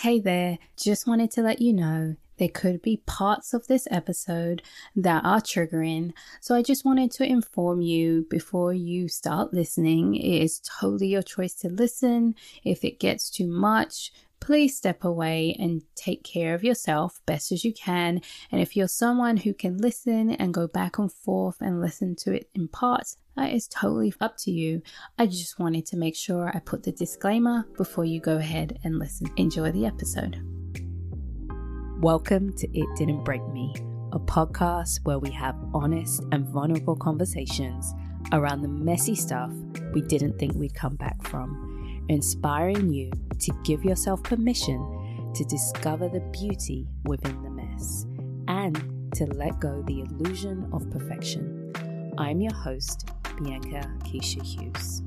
hey there, just wanted to let you know there could be parts of this episode that are triggering. So I just wanted to inform you before you start listening. It is totally your choice to listen. If it gets too much, please step away and take care of yourself best as you can. And if you're someone who can listen and go back and forth and listen to it in parts, that is totally up to you. I just wanted to make sure I put the disclaimer before you go ahead and listen. Enjoy the episode. Welcome to It Didn't Break Me, a podcast where we have honest and vulnerable conversations around the messy stuff we didn't think we'd come back from, inspiring you to give yourself permission to discover the beauty within the mess and to let go the illusion of perfection. I'm your host, Bianca Keisha Hughes.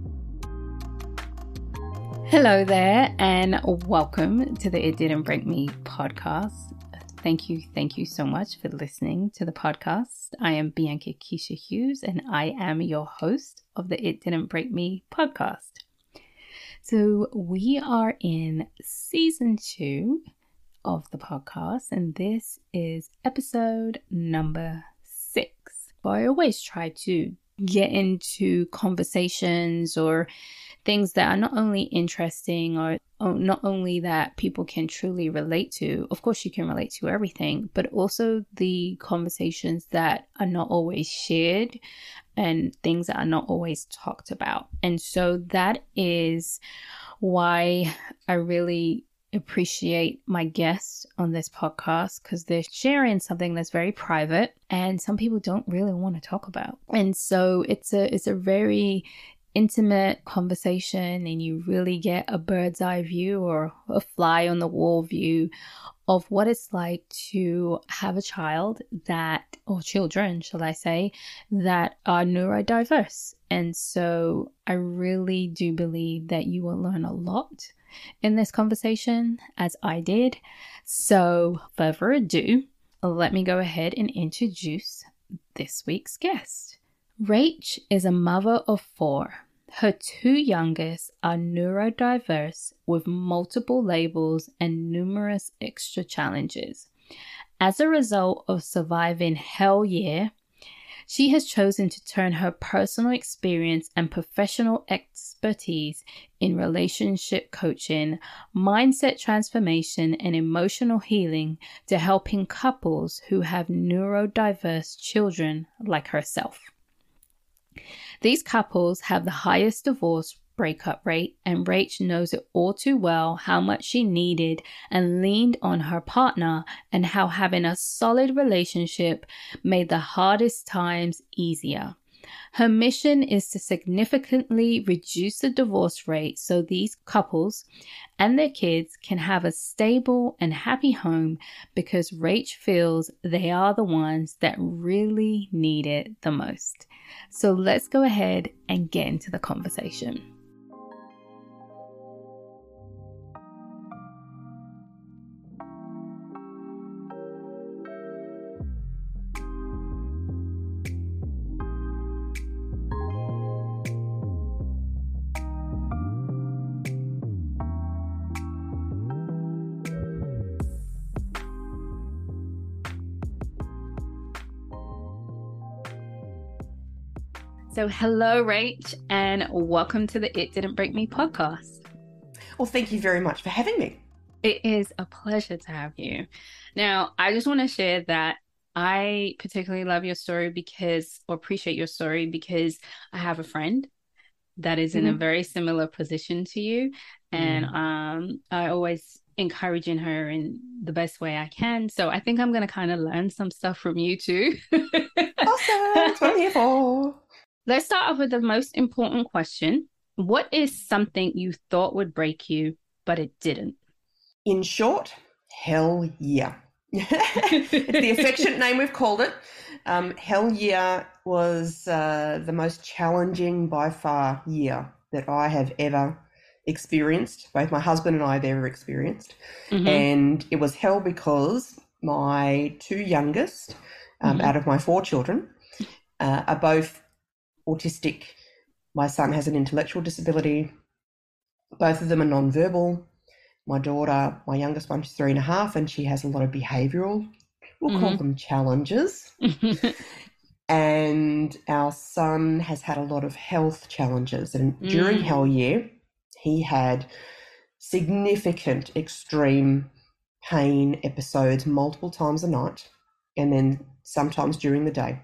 Hello there, and welcome to the It Didn't Break Me podcast. Thank you, thank you so much for listening to the podcast. I am Bianca Keisha Hughes, and I am your host of the It Didn't Break Me podcast. So, we are in season two of the podcast, and this is episode number six. I always try to get into conversations or things that are not only interesting or not only that people can truly relate to, of course, you can relate to everything, but also the conversations that are not always shared and things that are not always talked about. And so that is why I really appreciate my guests on this podcast because they're sharing something that's very private and some people don't really want to talk about. And so it's a it's a very intimate conversation and you really get a bird's eye view or a fly on the wall view of what it's like to have a child that, or children, shall I say, that are neurodiverse. And so I really do believe that you will learn a lot in this conversation, as I did. So, further ado, let me go ahead and introduce this week's guest. Rach is a mother of four. Her two youngest are neurodiverse with multiple labels and numerous extra challenges. As a result of surviving Hell Year, she has chosen to turn her personal experience and professional expertise in relationship coaching, mindset transformation, and emotional healing to helping couples who have neurodiverse children like herself. These couples have the highest divorce breakup rate, and Rach knows it all too well how much she needed and leaned on her partner, and how having a solid relationship made the hardest times easier. Her mission is to significantly reduce the divorce rate so these couples and their kids can have a stable and happy home because Rach feels they are the ones that really need it the most. So let's go ahead and get into the conversation. So, hello, Rach, and welcome to the It Didn't Break Me podcast. Well, thank you very much for having me. It is a pleasure to have you. Now, I just want to share that I particularly love your story because, or appreciate your story because I have a friend that is in mm-hmm. a very similar position to you. And mm-hmm. um, I always encouraging her in the best way I can. So I think I'm going to kind of learn some stuff from you too. awesome. That's what I'm here for. Let's start off with the most important question. What is something you thought would break you, but it didn't? In short, hell year. it's the affectionate name we've called it. Um, hell year was uh, the most challenging by far year that I have ever experienced. Both my husband and I have ever experienced. Mm-hmm. And it was hell because my two youngest um, mm-hmm. out of my four children uh, are both autistic. My son has an intellectual disability. Both of them are nonverbal. My daughter, my youngest one, she's three and a half, and she has a lot of behavioral, we'll call Mhm. them challenges. and our son has had a lot of health challenges. And during Mm. Hell Year, he had significant extreme pain episodes multiple times a night, and then sometimes during the day.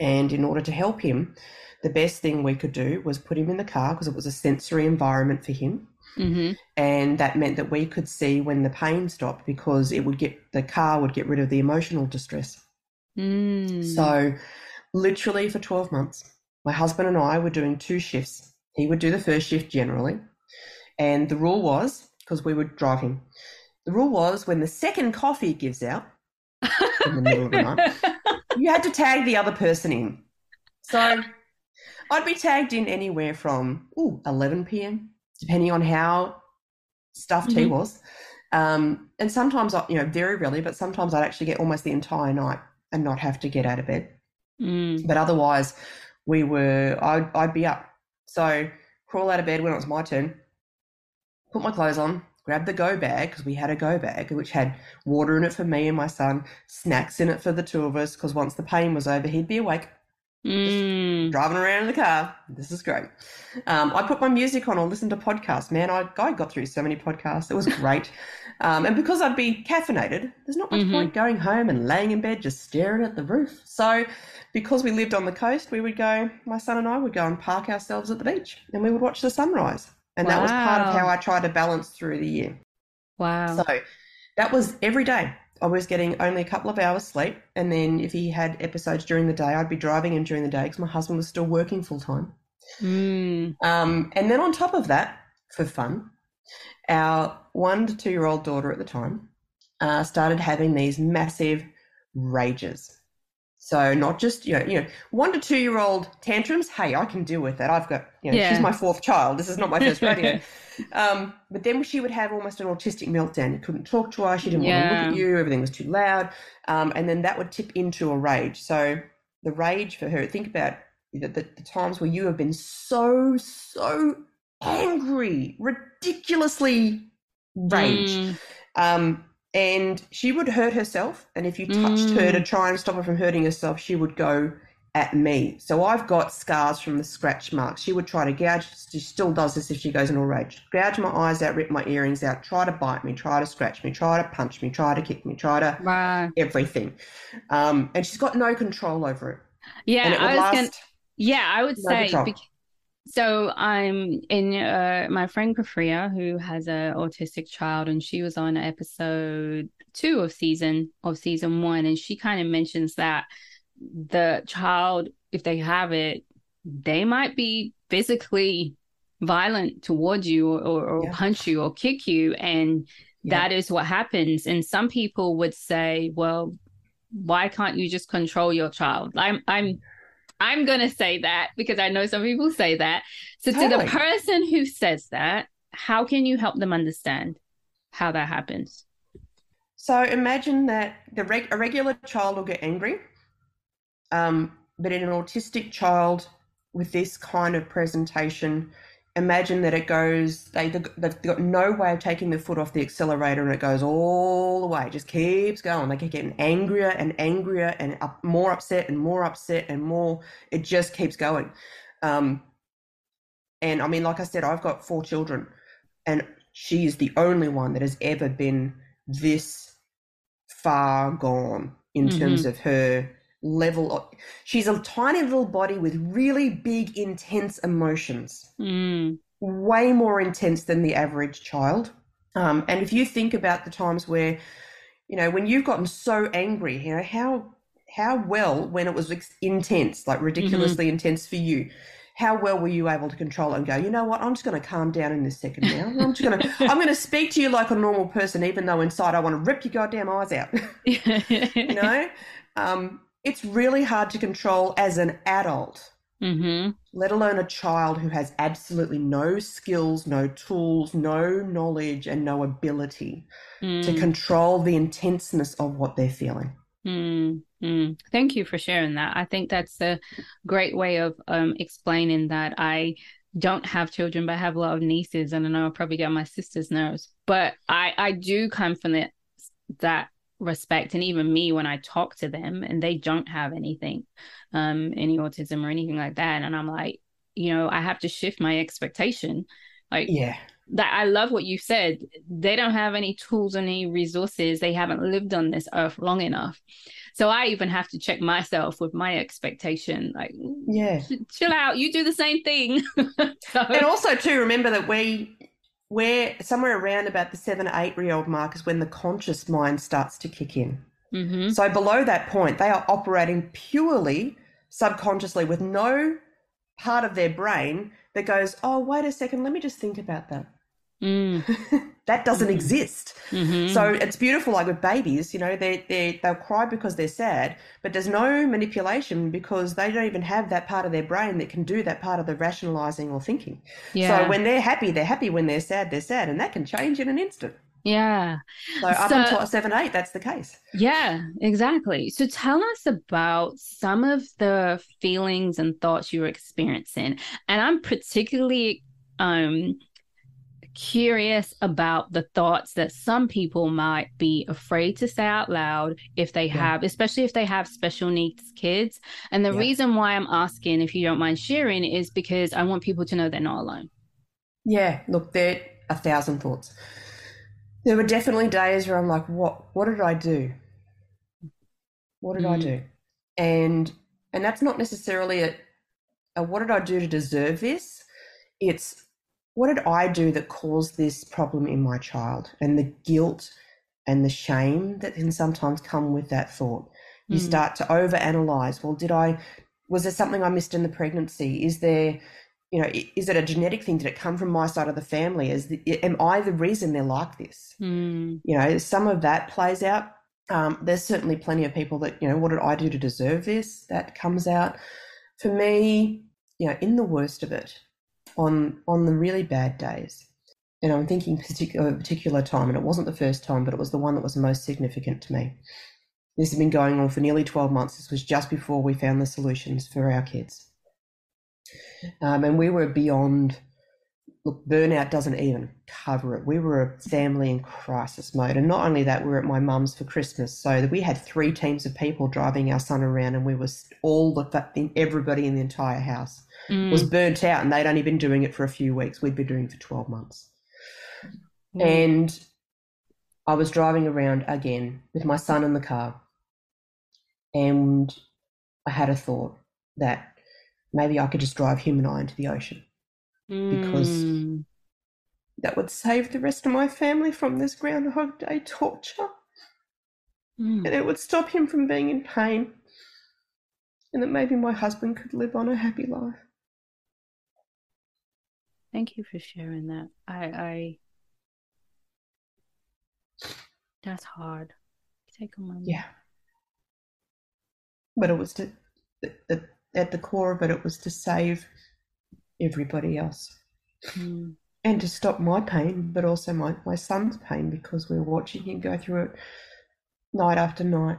And in order to help him, the best thing we could do was put him in the car because it was a sensory environment for him. hmm And that meant that we could see when the pain stopped because it would get the car would get rid of the emotional distress. Mm. So, literally for 12 months, my husband and I were doing two shifts. He would do the first shift generally. And the rule was, because we would drive him, the rule was when the second coffee gives out in the middle of the night, you had to tag the other person in. So, I'd be tagged in anywhere from ooh, 11 p.m., depending on how stuffed he Mhm. was. Um, and sometimes, I- you know, very rarely, but sometimes I'd actually get almost the entire night and not have to get out of bed. Mm. But otherwise, we were, I'd, I'd be up. So, crawl out of bed when it was my turn, put my clothes on, grab the go bag, because we had a go bag, which had water in it for me and my son, snacks in it for the two of us, because once the pain was over, he'd be awake Mm. driving around in the car. This is great. Um, I put my music on or listen to podcasts. Man, I, I got through so many podcasts. It was great. um, and because I'd be caffeinated, there's not much Mhm. point going home and laying in bed just staring at the roof. So, because we lived on the coast, we would go, my son and I would go and park ourselves at the beach and we would watch the sunrise. And that was part of how I tried to balance through the year. Wow. So that was every day. I was getting only a couple of hours sleep. And then if he had episodes during the day, I'd be driving him during the day because my husband was still working full time. Mm. Um, and then on top of that, for fun, our one to two year old daughter at the time uh, started having these massive rages. So not just you know, you know, one to two year old tantrums. Hey, I can deal with that. I've got you know, Yeah. she's my fourth child. This is not my first rodeo. um, but then she would have almost an autistic meltdown. You couldn't talk to her. She didn't want to look at you. Everything was too loud. Um, and then that would tip into a rage. So the rage for her. Think about the, the, the times where you have been so so angry, ridiculously rage. Mm. Um, and she would hurt herself. And if you touched her to Mm. try and stop her from hurting herself, she would go at me. So I've got scars from the scratch marks. She would try to gouge, she still does this if she goes in a rage. Gouge my eyes out, rip my earrings out, try to bite me, try to scratch me, try to punch me, try to kick me, try to Wow. everything. Um, and she's got no control over it. Yeah, and it would I was last gonna. Yeah, I would no say. So I'm in uh, my friend Kafria, who has an autistic child, and she was on episode two of season of season one, and she kind of mentions that the child, if they have it, they might be physically violent towards you or, or, or Yeah. punch you or kick you, and Yeah. that is what happens. And some people would say, well, why can't you just control your child? I'm I'm I'm gonna say that because I know some people say that. So to the person who says that, how can you help them understand how that happens? So imagine that the reg- a regular child will get angry, um, but in an autistic child with this kind of presentation, imagine that it goes. They they've got no way of taking the foot off the accelerator, and it goes all the way. It just keeps going. They keep getting angrier and angrier, and up, more upset and more upset and more. It just keeps going. Um, and I mean, like I said, I've got four children, and she is the only one that has ever been this far gone in terms of her level of, she's a tiny little body with really big intense emotions. Mm, way more intense than the average child. Um, and if you think about the times where you know when you've gotten so angry you know how how well when it was intense like ridiculously intense for you how well were you able to control it and go you know what? I'm just going to calm down in this second now. I'm just going to i'm going to speak to you like a normal person even though inside i want to rip your goddamn eyes out. You know? Um, it's really hard to control as an adult hmm let alone a child who has absolutely no skills no tools no knowledge and no ability to Mm, control the intenseness of what they're feeling mm, mm. Thank you for sharing that. I think that's a great way of um, explaining that. I don't have children but I have a lot of nieces and I know I'll probably get my sister's nerves. But I I do come from that that respect and even me when I talk to them and they don't have anything, um, any autism or anything like that. And I'm like, you know, I have to shift my expectation. Like Yeah. that I love what you said. They don't have any tools or any resources. They haven't lived on this earth long enough. So I even have to check myself with my expectation. Like, Yeah. chill out. You do the same thing. so, And also too, remember that we we're somewhere around about the seven, eight year old mark is when the conscious mind starts to kick in. Mhm. So below that point, they are operating purely subconsciously with no part of their brain that goes, Oh, wait a second, let me just think about that. Mm, that doesn't Mhm. exist. mhm. So it's beautiful, like with babies, you know, they they they'll cry because they're sad, but there's no manipulation because they don't even have that part of their brain that can do that part of the rationalizing or thinking. yeah. So when they're happy, they're happy. When they're sad, they're sad, and that can change in an instant. yeah. So up So- until seven, eight, that's the case. Yeah, exactly. So tell us about some of the feelings and thoughts you were experiencing. And I'm particularly um curious about the thoughts that some people might be afraid to say out loud if they Yeah. have, especially if they have special needs kids. And the Yeah. reason why I'm asking, if you don't mind sharing, is because I want people to know they're not alone. Yeah, look, there are a thousand thoughts. There were definitely days where I'm like, what what did I do? What did I Mm. do? And and that's not necessarily a, a what did I do to deserve this? It's what did I do that caused this problem in my child? And the guilt and the shame that can sometimes come with that thought. You Mm. start to overanalyze. Well, did I was there something I missed in the pregnancy? Is there you know, is it a genetic thing? Did it come from my side of the family? Is the, am I the reason they're like this? Mm, You know, some of that plays out. Um, there's certainly plenty of people that you know, what did I do to deserve this? That comes out. For me, you know, in the worst of it, on on the really bad days, and I'm thinking particular a particular time, and it wasn't the first time, but it was the one that was most significant to me. This has been going on for nearly 12 months. This was just before we found the solutions for our kids. Um, and we were beyond, look, burnout doesn't even cover it. We were a family in crisis mode. And not only that, we were at my mum's for Christmas. So we had three teams of people driving our son around, and we were all the everybody in the entire house mm, was burnt out, and they'd only been doing it for a few weeks. We'd been doing it for 12 months. mm, And I was driving around again with my son in the car, and I had a thought that maybe I could just drive him and I into the ocean. Because- mm, That would save the rest of my family from this Groundhog Day torture, mm. and it would stop him from being in pain, and that maybe my husband could live on a happy life. Thank you for sharing that. I, I, that's hard. Take a moment. Yeah. But it was to, the, the, at the core of it, it was to save everybody else. Mm, and to stop my pain, but also my, my son's pain because we're watching him go through it night after night,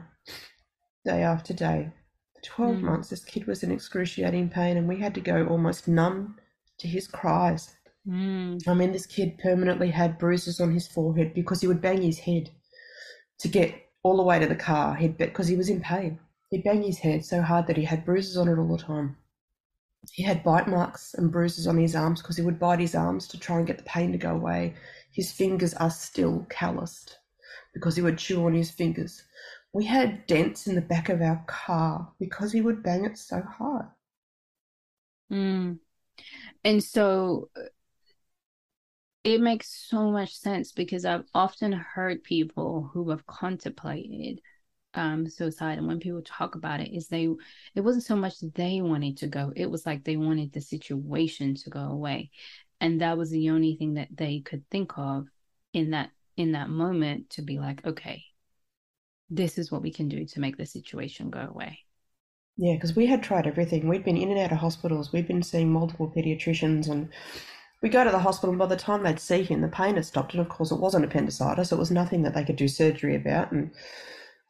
day after day. For 12 Mm. months, this kid was in excruciating pain, and we had to go almost numb to his cries. mm, I mean, this kid permanently had bruises on his forehead because he would bang his head to get all the way to the car. He'd because he was in pain. He'd bang his head so hard that he had bruises on it all the time. He had bite marks and bruises on his arms because he would bite his arms to try and get the pain to go away. His fingers are still calloused because he would chew on his fingers. We had dents in the back of our car because he would bang it so hard. mm. And so uh, it makes so much sense because I've often heard people who have contemplated um suicide and when people talk about it is they it wasn't so much they wanted to go it was like they wanted the situation to go away and that was the only thing that they could think of in that in that moment to be like okay this is what we can do to make the situation go away Yeah, because we had tried everything. We'd been in and out of hospitals. We'd been seeing multiple pediatricians, and we go to the hospital, and by the time they'd see him, the pain had stopped. And of course, it wasn't appendicitis. It was nothing that they could do surgery about. And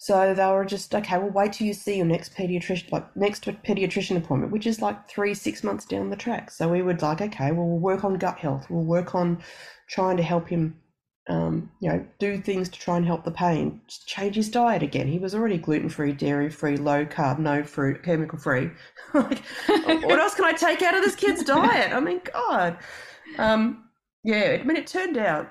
So they were just okay. Well, wait till you see your next pediatrician, like next pediatrician appointment, which is like three, six months down the track. So we would like, okay, well, we'll work on gut health. We'll work on trying to help him, um, you know, do things to try and help the pain. Just change his diet again. He was already gluten free, dairy free, low carb, no fruit, chemical free. like, what else can I take out of this kid's diet? I mean, God. Um, yeah, I mean, it turned out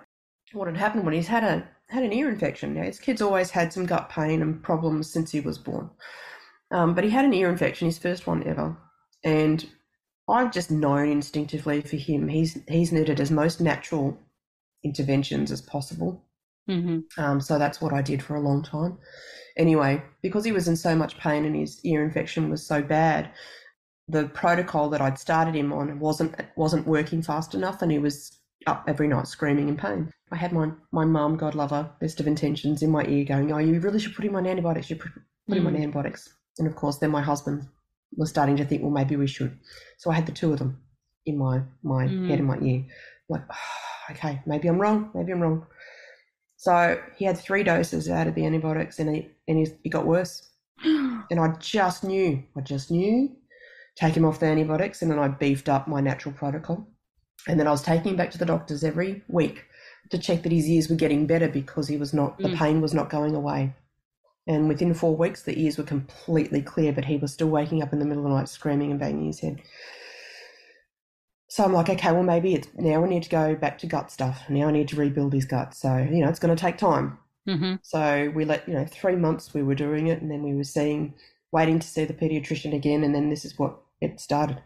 what had happened when he's had a had an ear infection. Now, his kid's always had some gut pain and problems since he was born. Um, but he had an ear infection, his first one ever. And I've just known instinctively for him, he's he's needed as most natural interventions as possible. Mm-hmm. Um, so that's what I did for a long time. Anyway, because he was in so much pain and his ear infection was so bad, the protocol that I'd started him on wasn't wasn't working fast enough, and he was up every night screaming in pain. I had my my mum, God love her, best of intentions, in my ear going, "Oh, you really should put him on antibiotics. You put, put him on Mm. antibiotics." And of course, then my husband was starting to think, "Well, maybe we should." So I had the two of them in my my Mm. head and my ear. Like, okay, maybe I'm wrong. Maybe I'm wrong. So he had three doses out of the antibiotics, and he and he, it got worse. And I just knew, I just knew, take him off the antibiotics, and then I beefed up my natural protocol. And then I was taking him back to the doctors every week to check that his ears were getting better because he was not, the Mm. pain was not going away. And within four weeks, the ears were completely clear, but he was still waking up in the middle of the night screaming and banging his head. So I'm like, okay, well, maybe it's now we need to go back to gut stuff. Now I need to rebuild his gut. So, you know, it's going to take time. mm-hmm. So we let, you know, three months we were doing it and then we were seeing, waiting to see the pediatrician again. And then this is what it started.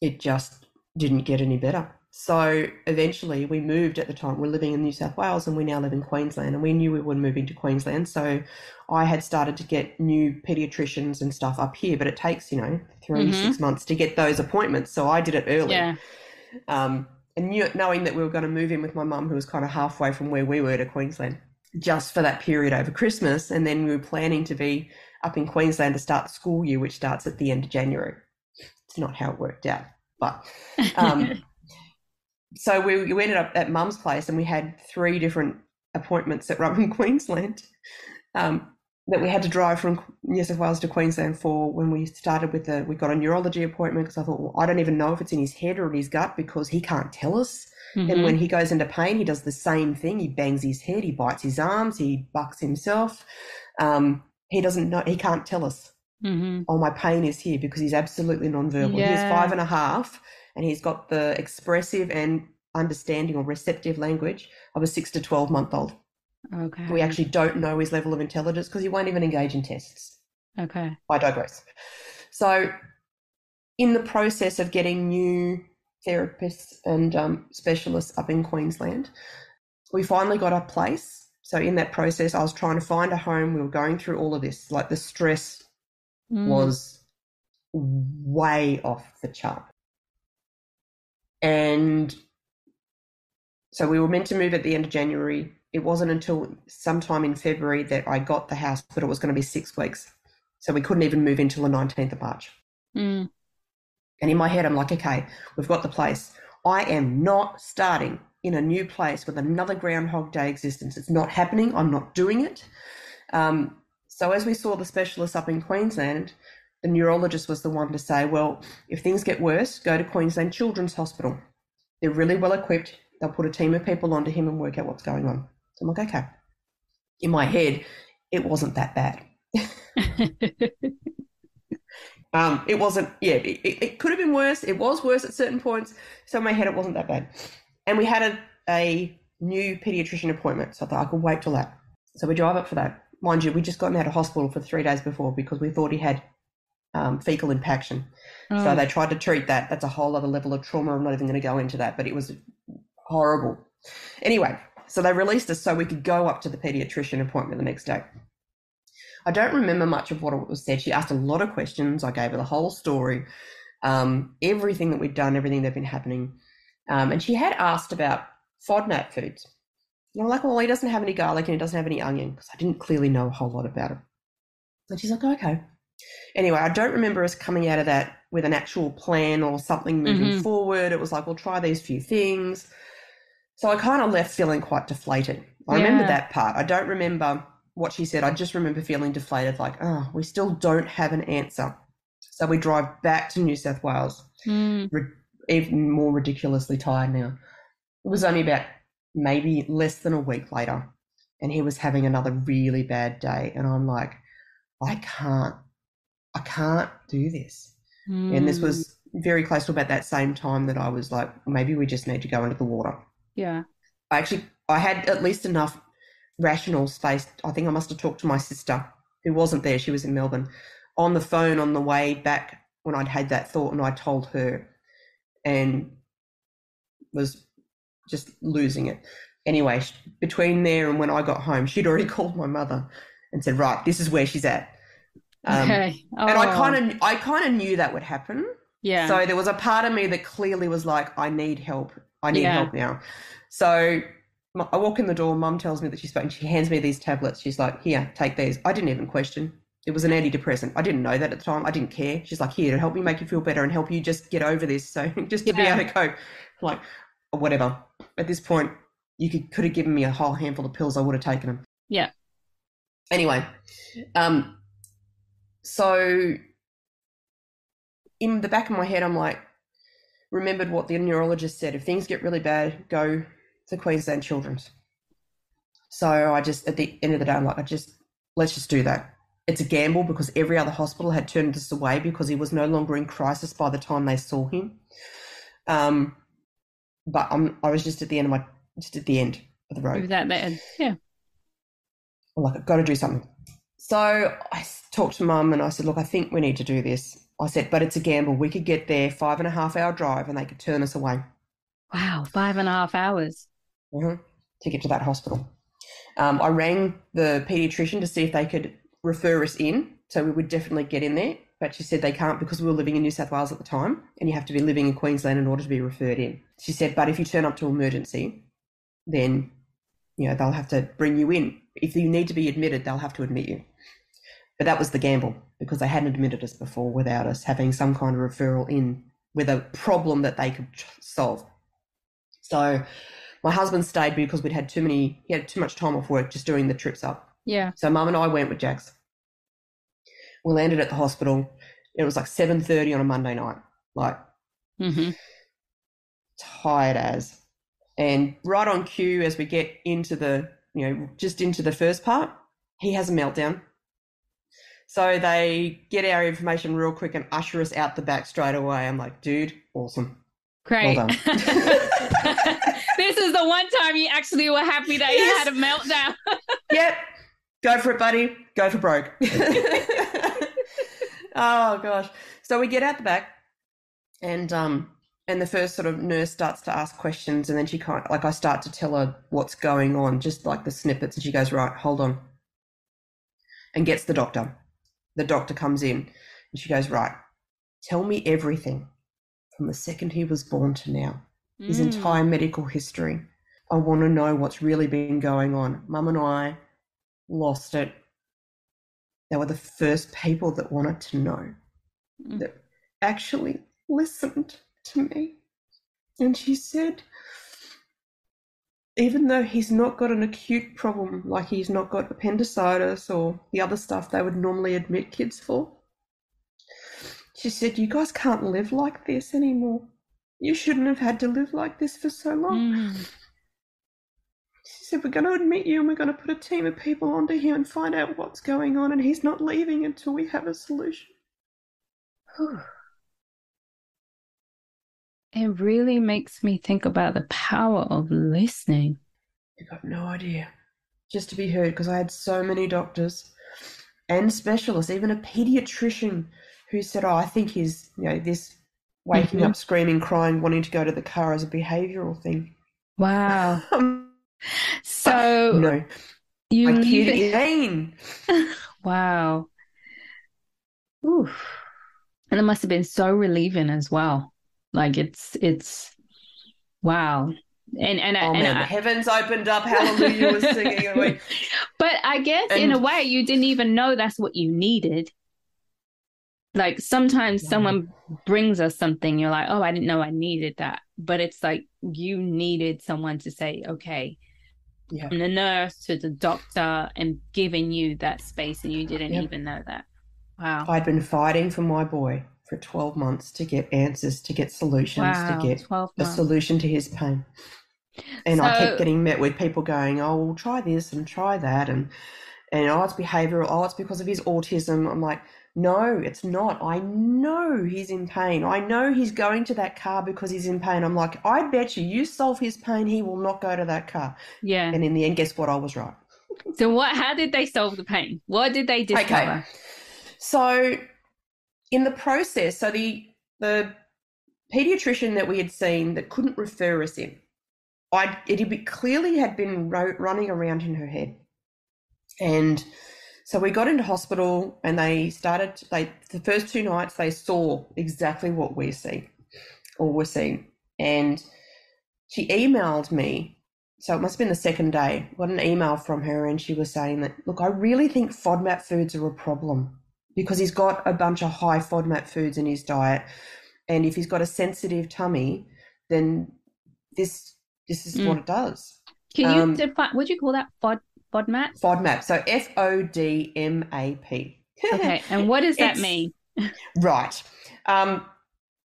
It just didn't get any better. So eventually we moved at the time. We're living in New South Wales and we now live in Queensland and we knew we were moving to Queensland. So I had started to get new pediatricians and stuff up here, but it takes, you know, 3 Mhm. six months to get those appointments. So I did it early Yeah. um, and knew, knowing that we were going to move in with my mum, who was kind of halfway from where we were to Queensland, just for that period over Christmas, and then we were planning to be up in Queensland to start the school year, which starts at the end of January. It's not how it worked out, but um, so we, we ended up at mum's place, and we had three different appointments that up in Queensland. Um, that we had to drive from New South Wales to Queensland for when we started with the we got a neurology appointment because I thought well I don't even know if it's in his head or in his gut because he can't tell us Mhm. and when he goes into pain he does the same thing he bangs his head he bites his arms he bucks himself um, he doesn't know he can't tell us Mhm. oh my pain is here because he's absolutely nonverbal he's five and a half and he's got the expressive and understanding or receptive language of a six to 12 month old Okay. we actually don't know his level of intelligence because he won't even engage in tests. Okay. I digress. So, in the process of getting new therapists and um, specialists up in Queensland, we finally got a place. So, in that process, I was trying to find a home. We were going through all of this. Like the stress Mm. was way off the chart. And so we were meant to move at the end of January. It wasn't until sometime in February that I got the house, but it was going to be six weeks. So we couldn't even move until the 19th of March. Mm. And in my head, I'm like, okay, we've got the place. I am not starting in a new place with another Groundhog Day existence. It's not happening. I'm not doing it. Um, so as we saw the specialist up in Queensland, the neurologist was the one to say, well, if things get worse, go to Queensland Children's Hospital. They're really well equipped. They'll put a team of people onto him and work out what's going on. So I'm like, okay. In my head, it wasn't that bad. Um, it wasn't, yeah, it, it, could have been worse. It was worse at certain points. So in my head, it wasn't that bad. And we had a, a new pediatrician appointment. So I thought I could wait till that. So we drive up for that. Mind you, we just gotten out of hospital for three days before because we thought he had um, fecal impaction. So Oh. they tried to treat that. That's a whole other level of trauma. I'm not even going to go into that, but it was horrible. Anyway, so they released us so we could go up to the pediatrician appointment the next day. I don't remember much of what was said. She asked a lot of questions. I gave her the whole story, um, everything that we'd done, everything that had been happening. Um, and she had asked about FODMAP foods. And I'm like, well, he doesn't have any garlic and he doesn't have any onion because I didn't clearly know a whole lot about it. And she's like, okay. Anyway, I don't remember us coming out of that with an actual plan or something moving Mhm. forward. It was like, we'll try these few things. So I kind of left feeling quite deflated. I remember that part. I don't remember what she said, I just remember feeling deflated, like, oh, we still don't have an answer. So we drive back to New South Wales, Mm. even more ridiculously tired now. It was only about maybe less than a week later, and he was having another really bad day. And I'm like, I can't, I can't do this. And this Mm. was very close to about that same time that I was like, maybe we just need to go into the water. yeah. I actually I had at least enough rational space. I think I must have talked to my sister who wasn't there. She was in Melbourne on the phone on the way back when I'd had that thought, and I told her, and was just losing it. Anyway, between there and when I got home, she'd already called my mother and said, "Right, this is where she's at." Um, okay. And I Oh, kind of I kind of knew that would happen. yeah. So there was a part of me that clearly was like, I need help. I need Yeah. help now. So I walk in the door. Mum tells me that she's spoken. She hands me these tablets. She's like, here, take these. I didn't even question. It was an antidepressant. I didn't know that at the time. I didn't care. She's like, here to help me make you feel better and help you just get over this. So just to be Yeah. able to cope. Like, whatever. At this point, you could could have given me a whole handful of pills. I would have taken them. Yeah. Anyway, um, so in the back of my head, I'm like, remembered what the neurologist said. If things get really bad, go to Queensland Children's. So I just, at the end of the day, I'm like, I just, let's just do that. It's a gamble because every other hospital had turned this away because he was no longer in crisis by the time they saw him. Um, but I'm, I was just at the end of my, just at the end of the road. That there. Yeah. I'm like, I've got to do something. So I talked to mum and I said, look, I think we need to do this. I said, but it's a gamble. We could get there five and a half hour drive and they could turn us away Wow. Five and a half hours. mhm, to get to that hospital. Um, I rang the pediatrician to see if they could refer us in. So we would definitely get in there. But she said they can't because we were living in New South Wales at the time and you have to be living in Queensland in order to be referred in. She said, but if you turn up to emergency, then you know they'll have to bring you in. If you need to be admitted, they'll have to admit you. But that was the gamble because they hadn't admitted us before without us having some kind of referral in with a problem that they could solve. So my husband stayed because we'd had too many, he had too much time off work just doing the trips up. Yeah. So mum and I went with Jax. We landed at the hospital. It was like 7.30 on a Monday night, like hmm tired as. And right on cue, as we get into the, you know, just into the first part, he has a meltdown. So they get our information real quick and usher us out the back straight away. I'm like, dude, awesome. Great. done. this is the one time you actually were happy that you had a meltdown. yep, go for it, buddy. Go for broke. oh gosh. So we get out the back, and um, and the first sort of nurse starts to ask questions, and then she kind of like I start to tell her what's going on, just like the snippets, and she goes, right, hold on, and gets the doctor. The doctor comes in, and she goes, right, tell me everything from the second he was born to now his Mm. entire medical history. I want to know what's really been going on. Mum and I lost it. They were the first people that wanted to know, Mm. that actually listened to me. And she said, even though he's not got an acute problem, like he's not got appendicitis or the other stuff they would normally admit kids for, she said, You guys can't live like this anymore. You shouldn't have had to live like this for so long. Mm. She said, We're going to admit you and we're going to put a team of people onto him and find out what's going on, and he's not leaving until we have a solution. It really makes me think about the power of listening. You got no idea. Just to be heard, because I had so many doctors and specialists, even a pediatrician who said, Oh, I think he's, you know, this waking Mhm. up, screaming, crying, wanting to go to the car as a behavioral thing. Wow. So no, you my leave it. Elaine. Wow. Oof. And it must have been so relieving as well. Like it's it's wow. And and, I- Oh and I- heavens opened up, hallelujah was singing. And we, but I guess in a way you didn't even know that's what you needed. Like sometimes Yeah. someone brings us something, you're like, oh, I didn't know I needed that. But it's like you needed someone to say, okay, Yeah. from the nurse to the doctor and giving you that space and you didn't Yep. even know that. Wow. I'd been fighting for my boy for 12 months to get answers, to get solutions, Wow. to get a solution to his pain. And I kept getting met with people going, "Oh, well, try this and try that," and and oh, it's behavioural. Oh, it's because of his autism. I'm like, no, it's not. I know he's in pain. I know he's going to that car because he's in pain. I'm like, I bet you, you solve his pain, he will not go to that car. Yeah. And in the end, guess what? I was right. So what how did they solve the pain? What did they discover? So, in the process, so the the pediatrician that we had seen that couldn't refer us in, I it had been, clearly had been ro- running around in her head, and so we got into hospital, and they started. They the first two nights they saw exactly what we're seeing, or we're seeing, and she emailed me. So it must have been the second day. Got an email from her, and she was saying that, look, I really think FODMAP foods are a problem because he's got a bunch of high FODMAP foods in his diet, and if he's got a sensitive tummy, then this this is what Mm. it does. Can you Um, define what do you call that? Bod FODMAP? FODMAP, so F O D M A P. Okay. and what does that It's- mean? Right. Um,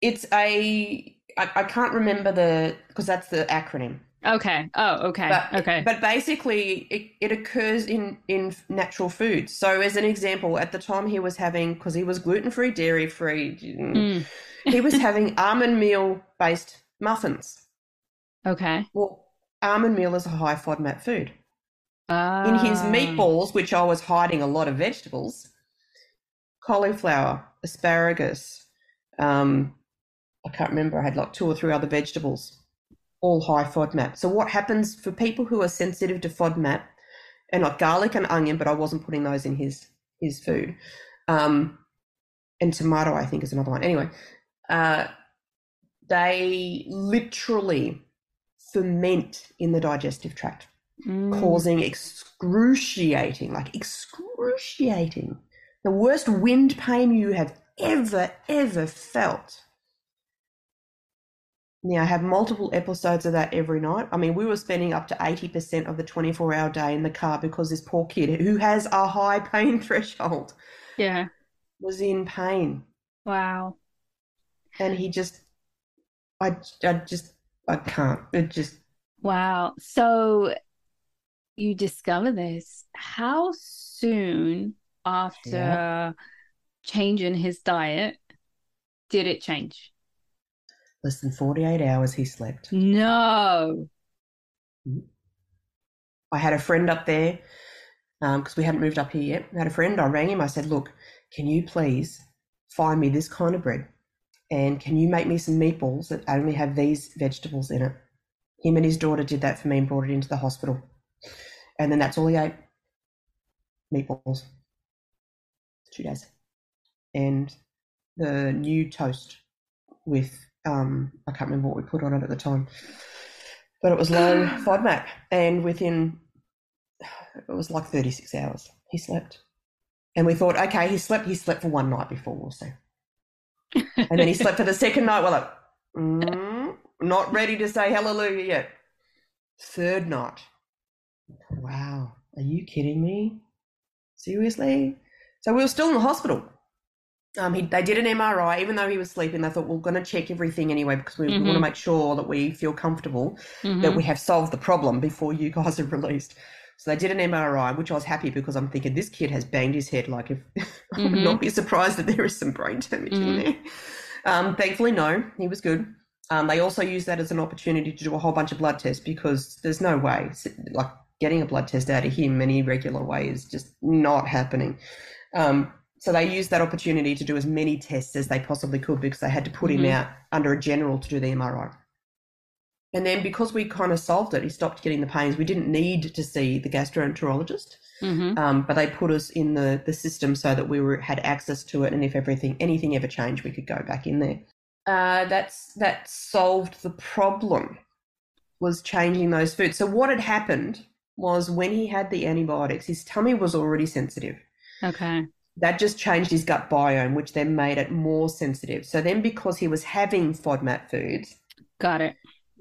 it's a I, I can't remember the because that's the acronym. Okay. Oh, okay. But, okay. But basically, it, it occurs in, in natural foods. So, as an example, at the time he was having, because he was gluten free, dairy free, Mm, he was having almond meal based muffins. okay. Well, almond meal is a high FODMAP food. In his Ah. meatballs, which I was hiding a lot of vegetables, cauliflower, asparagus, um, I can't remember, I had like two or three other vegetables, all high FODMAP. So, what happens for people who are sensitive to FODMAP, and like garlic and onion, but I wasn't putting those in his his food, um, and tomato, I think, is another one. Anyway, uh, they literally ferment in the digestive tract Mm. causing excruciating, like excruciating, the worst wind pain you have ever, ever felt. Now, I have multiple episodes of that every night. I mean, we were spending up to 80% of the 24 hour day in the car because this poor kid who has a high pain threshold Yeah. was in pain. Wow. And he just, I, I just, I can't. It just, Wow. So you discover this. How soon after Yeah. changing his diet did it change? Less than 48 hours he slept. No. I had a friend up there um, because we hadn't moved up here yet. I had a friend. I rang him. I said, "Look, can you please find me this kind of bread, and can you make me some meatballs that only have these vegetables in it?" Him and his daughter did that for me and brought it into the hospital, and then that's all he ate: meatballs. Two days, and the new toast with um, I can't remember what we put on it at the time, but it was low FODMAP, and within it was like 36 hours he slept. And we thought, okay, he slept, he slept for one night before, we'll see. And then he slept for the second night. We're like, mm, not ready to say hallelujah yet. Third night. Wow, are you kidding me? Seriously? So we were still in the hospital. Um, he, they did an MRI, even though he was sleeping. They thought, we're going to check everything anyway because we, we want to make sure that we feel comfortable that Mhm. we have solved the problem before you guys are released. So they did an MRI, which I was happy because I'm thinking this kid has banged his head. Like, if I would not be surprised that there is some brain damage in Mhm. there. Um, thankfully, no, he was good. Um, they also used that as an opportunity to do a whole bunch of blood tests because there's no way, like getting a blood test out of him any regular way is just not happening. Um, so they used that opportunity to do as many tests as they possibly could because they had to put him Mhm. out under a general to do the MRI. And then because we kind of solved it, he stopped getting the pains. We didn't need to see the gastroenterologist, Mhm. um, but they put us in the, the system so that we were had access to it. And if everything anything ever changed, we could go back in there. Uh, that's that solved the problem. Was changing those foods. So what had happened was when he had the antibiotics, his tummy was already sensitive Okay. That just changed his gut biome, which then made it more sensitive. So then, because he was having FODMAP foods, Got it.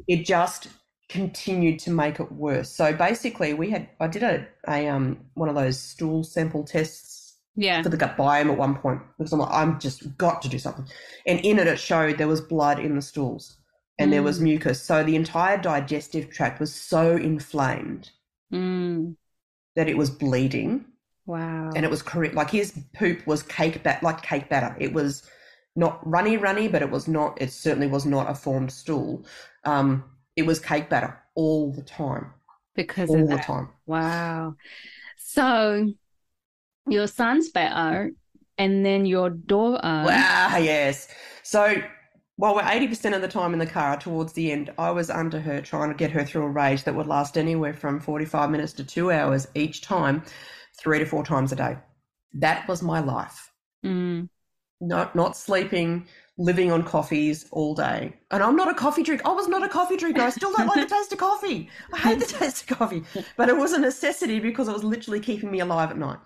it just continued to make it worse. So basically, we had I did a, a um one of those stool sample tests Yeah. for the gut biome at one point because I'm like I'm just got to do something, and in it it showed there was blood in the stools and there was Mm. mucus. So the entire digestive tract was so inflamed Mm. that it was bleeding Wow. and it was correct. Like his poop was cake bat like cake batter. It was not runny, runny, but it was not. It certainly was not a formed stool. Um, it was cake batter all the time, because all of the that. time. Wow. So your son's better, and then your daughter. Wow, yes. So while we're eighty percent of the time in the car, towards the end, I was under her trying to get her through a rage that would last anywhere from forty-five minutes to two hours each time, three to four times a day. That was my life. Mm. not not sleeping, living on coffees all day. And I'm not a coffee drinker. I was not a coffee drinker. I still don't like the taste of coffee. I hate the taste of coffee. But it was a necessity because it was literally keeping me alive at night.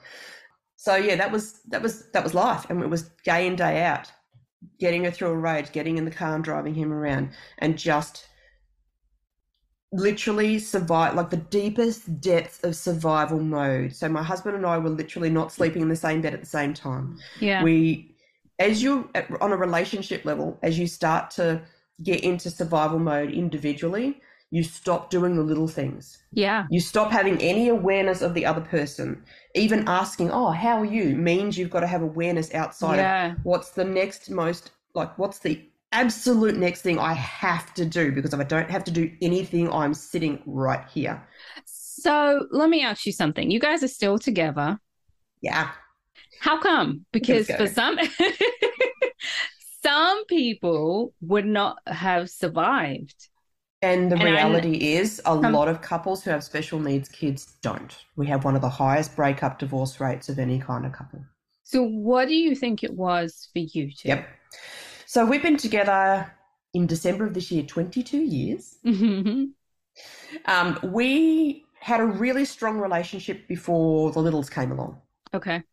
So yeah, that was that was that was life. And it was day in, day out. Getting her through a rage, getting in the car and driving him around and just literally survive like the deepest depths of survival mode. So my husband and I were literally not sleeping in the same bed at the same time Yeah. we as you on a relationship level as you start to get into survival mode individually you stop doing the little things yeah. you stop having any awareness of the other person even asking oh how are you means you've got to have awareness outside Yeah. of what's the next most like what's the absolute next thing i have to do because if i don't have to do anything i'm sitting right here So let me ask you something. You guys are still together. yeah How come? Because for some some people would not have survived. And the And reality is, a Um, lot of couples who have special needs kids don't. We have one of the highest breakup divorce rates of any kind of couple. So what do you think it was for you two? Yep. So we've been together in December of this year 22 years. Mhm. Um, we had a really strong relationship before the littles came along. okay.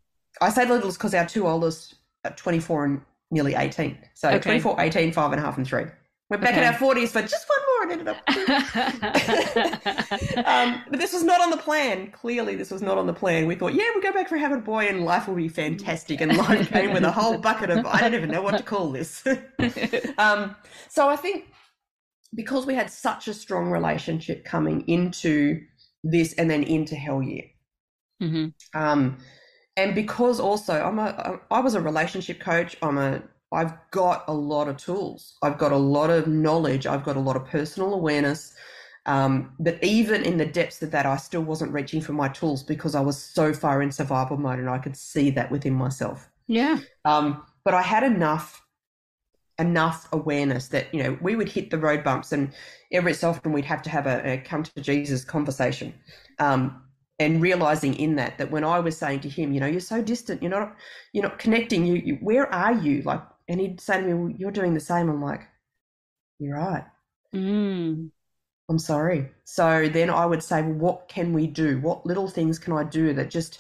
I say littles because our two oldest are 24 and nearly 18. So Okay. 24, 18, 5 and a half, and 3. We're back Okay. in our 40s for just one and ended up. um, but this was not on the plan. Clearly, this was not on the plan. We thought, yeah, we'll go back for having a boy and life will be fantastic. And life came with a whole bucket of, I don't even know what to call this. um, so I think because we had such a strong relationship coming into this and then into Hell Year, Mhm. um, and because also I'm a I was a relationship coach. I'm a I've got a lot of tools. I've got a lot of knowledge. I've got a lot of personal awareness. Um, but even in the depths of that, I still wasn't reaching for my tools because I was so far in survival mode, and I could see that within myself. Yeah. Um, but I had enough enough awareness that you know we would hit the road bumps, and every so often we'd have to have a, a come to Jesus conversation. Um, and realizing in that that when I was saying to him, you know, you're so distant, you're not, you're not connecting. You, you where are you? Like, and he'd say to me, well, "You're doing the same." I'm like, "You're right. Mm. I'm sorry." So then I would say, "Well, what can we do? What little things can I do that just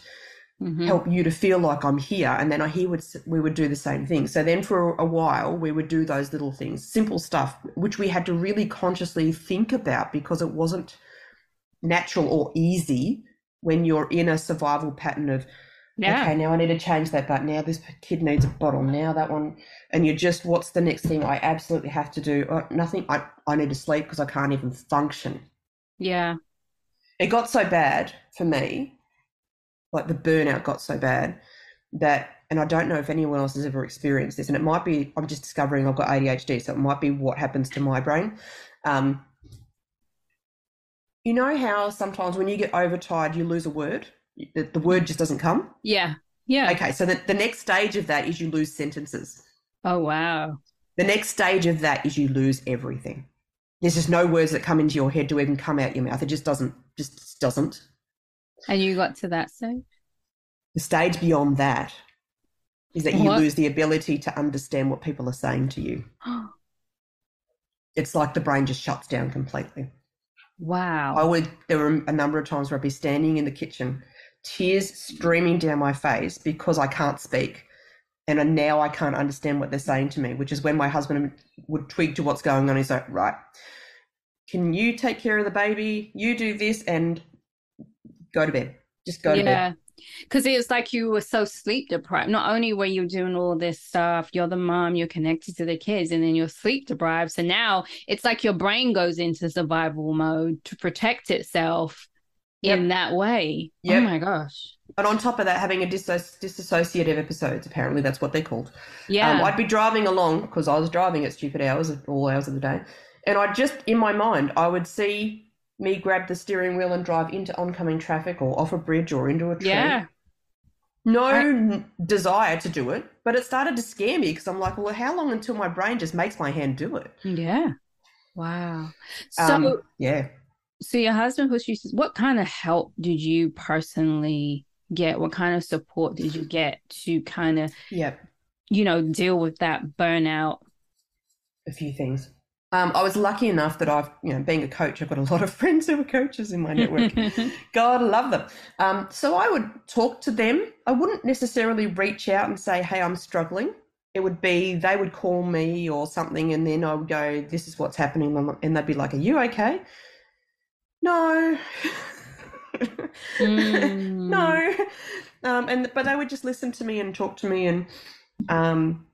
Mhm. help you to feel like I'm here?" And then I, he would, we would do the same thing. So then for a while, we would do those little things, simple stuff, which we had to really consciously think about because it wasn't natural or easy when you're in a survival pattern of Yeah. okay now i need to change that but now this kid needs a bottle now that one. And you're just what's the next thing i absolutely have to do? Oh, nothing i, I need to sleep because i can't even function. Yeah. it got so bad for me like the burnout got so bad that and i don't know if anyone else has ever experienced this and it might be i'm just discovering i've got adhd so it might be what happens to my brain. Um, you know how sometimes when you get overtired you lose a word the, the word just doesn't come Yeah. Yeah. Okay, so the, the next stage of that is you lose sentences. Oh wow. The next stage of that is you lose everything. There's just no words that come into your head to even come out your mouth. It just doesn't, just doesn't. And you got to that stage? The stage beyond that is that you What? lose the ability to understand what people are saying to you. It's like the brain just shuts down completely. wow. I would, there were a number of times where I'd be standing in the kitchen, tears streaming down my face because I can't speak. And now I can't understand what they're saying to me, which is when my husband would twig to what's going on. He's like, right, can you take care of the baby? You do this and go to bed. Just go to bed. yeah. bed. Because it's like you were so sleep deprived. Not only were you doing all this stuff, you're the mom, you're connected to the kids, and then you're sleep deprived. So now it's like your brain goes into survival mode to protect itself yep. in that way. Oh yep. Oh my gosh. But on top of that, having a disso- disassociative episodes, apparently that's what they're called. Yeah. Um, I'd be driving along because I was driving at stupid hours, of all hours of the day. And I just, in my mind, I would see me grab the steering wheel and drive into oncoming traffic or off a bridge or into a tree. Yeah. No I... desire to do it, but it started to scare me because I'm like, well, how long until my brain just makes my hand do it? Yeah. Wow. So, um, yeah. So, your husband pushed you, what kind of help did you personally get? What kind of support did you get to kind of, yep. you know, deal with that burnout? A few things. Um, I was lucky enough that I've, you know, being a coach, I've got a lot of friends who are coaches in my network. God, I love them. Um, so I would talk to them. I wouldn't necessarily reach out and say, hey, I'm struggling. It would be they would call me or something, and then I would go, this is what's happening. And they'd be like, are you okay? No. mm. no. Um, and but they would just listen to me and talk to me, and um,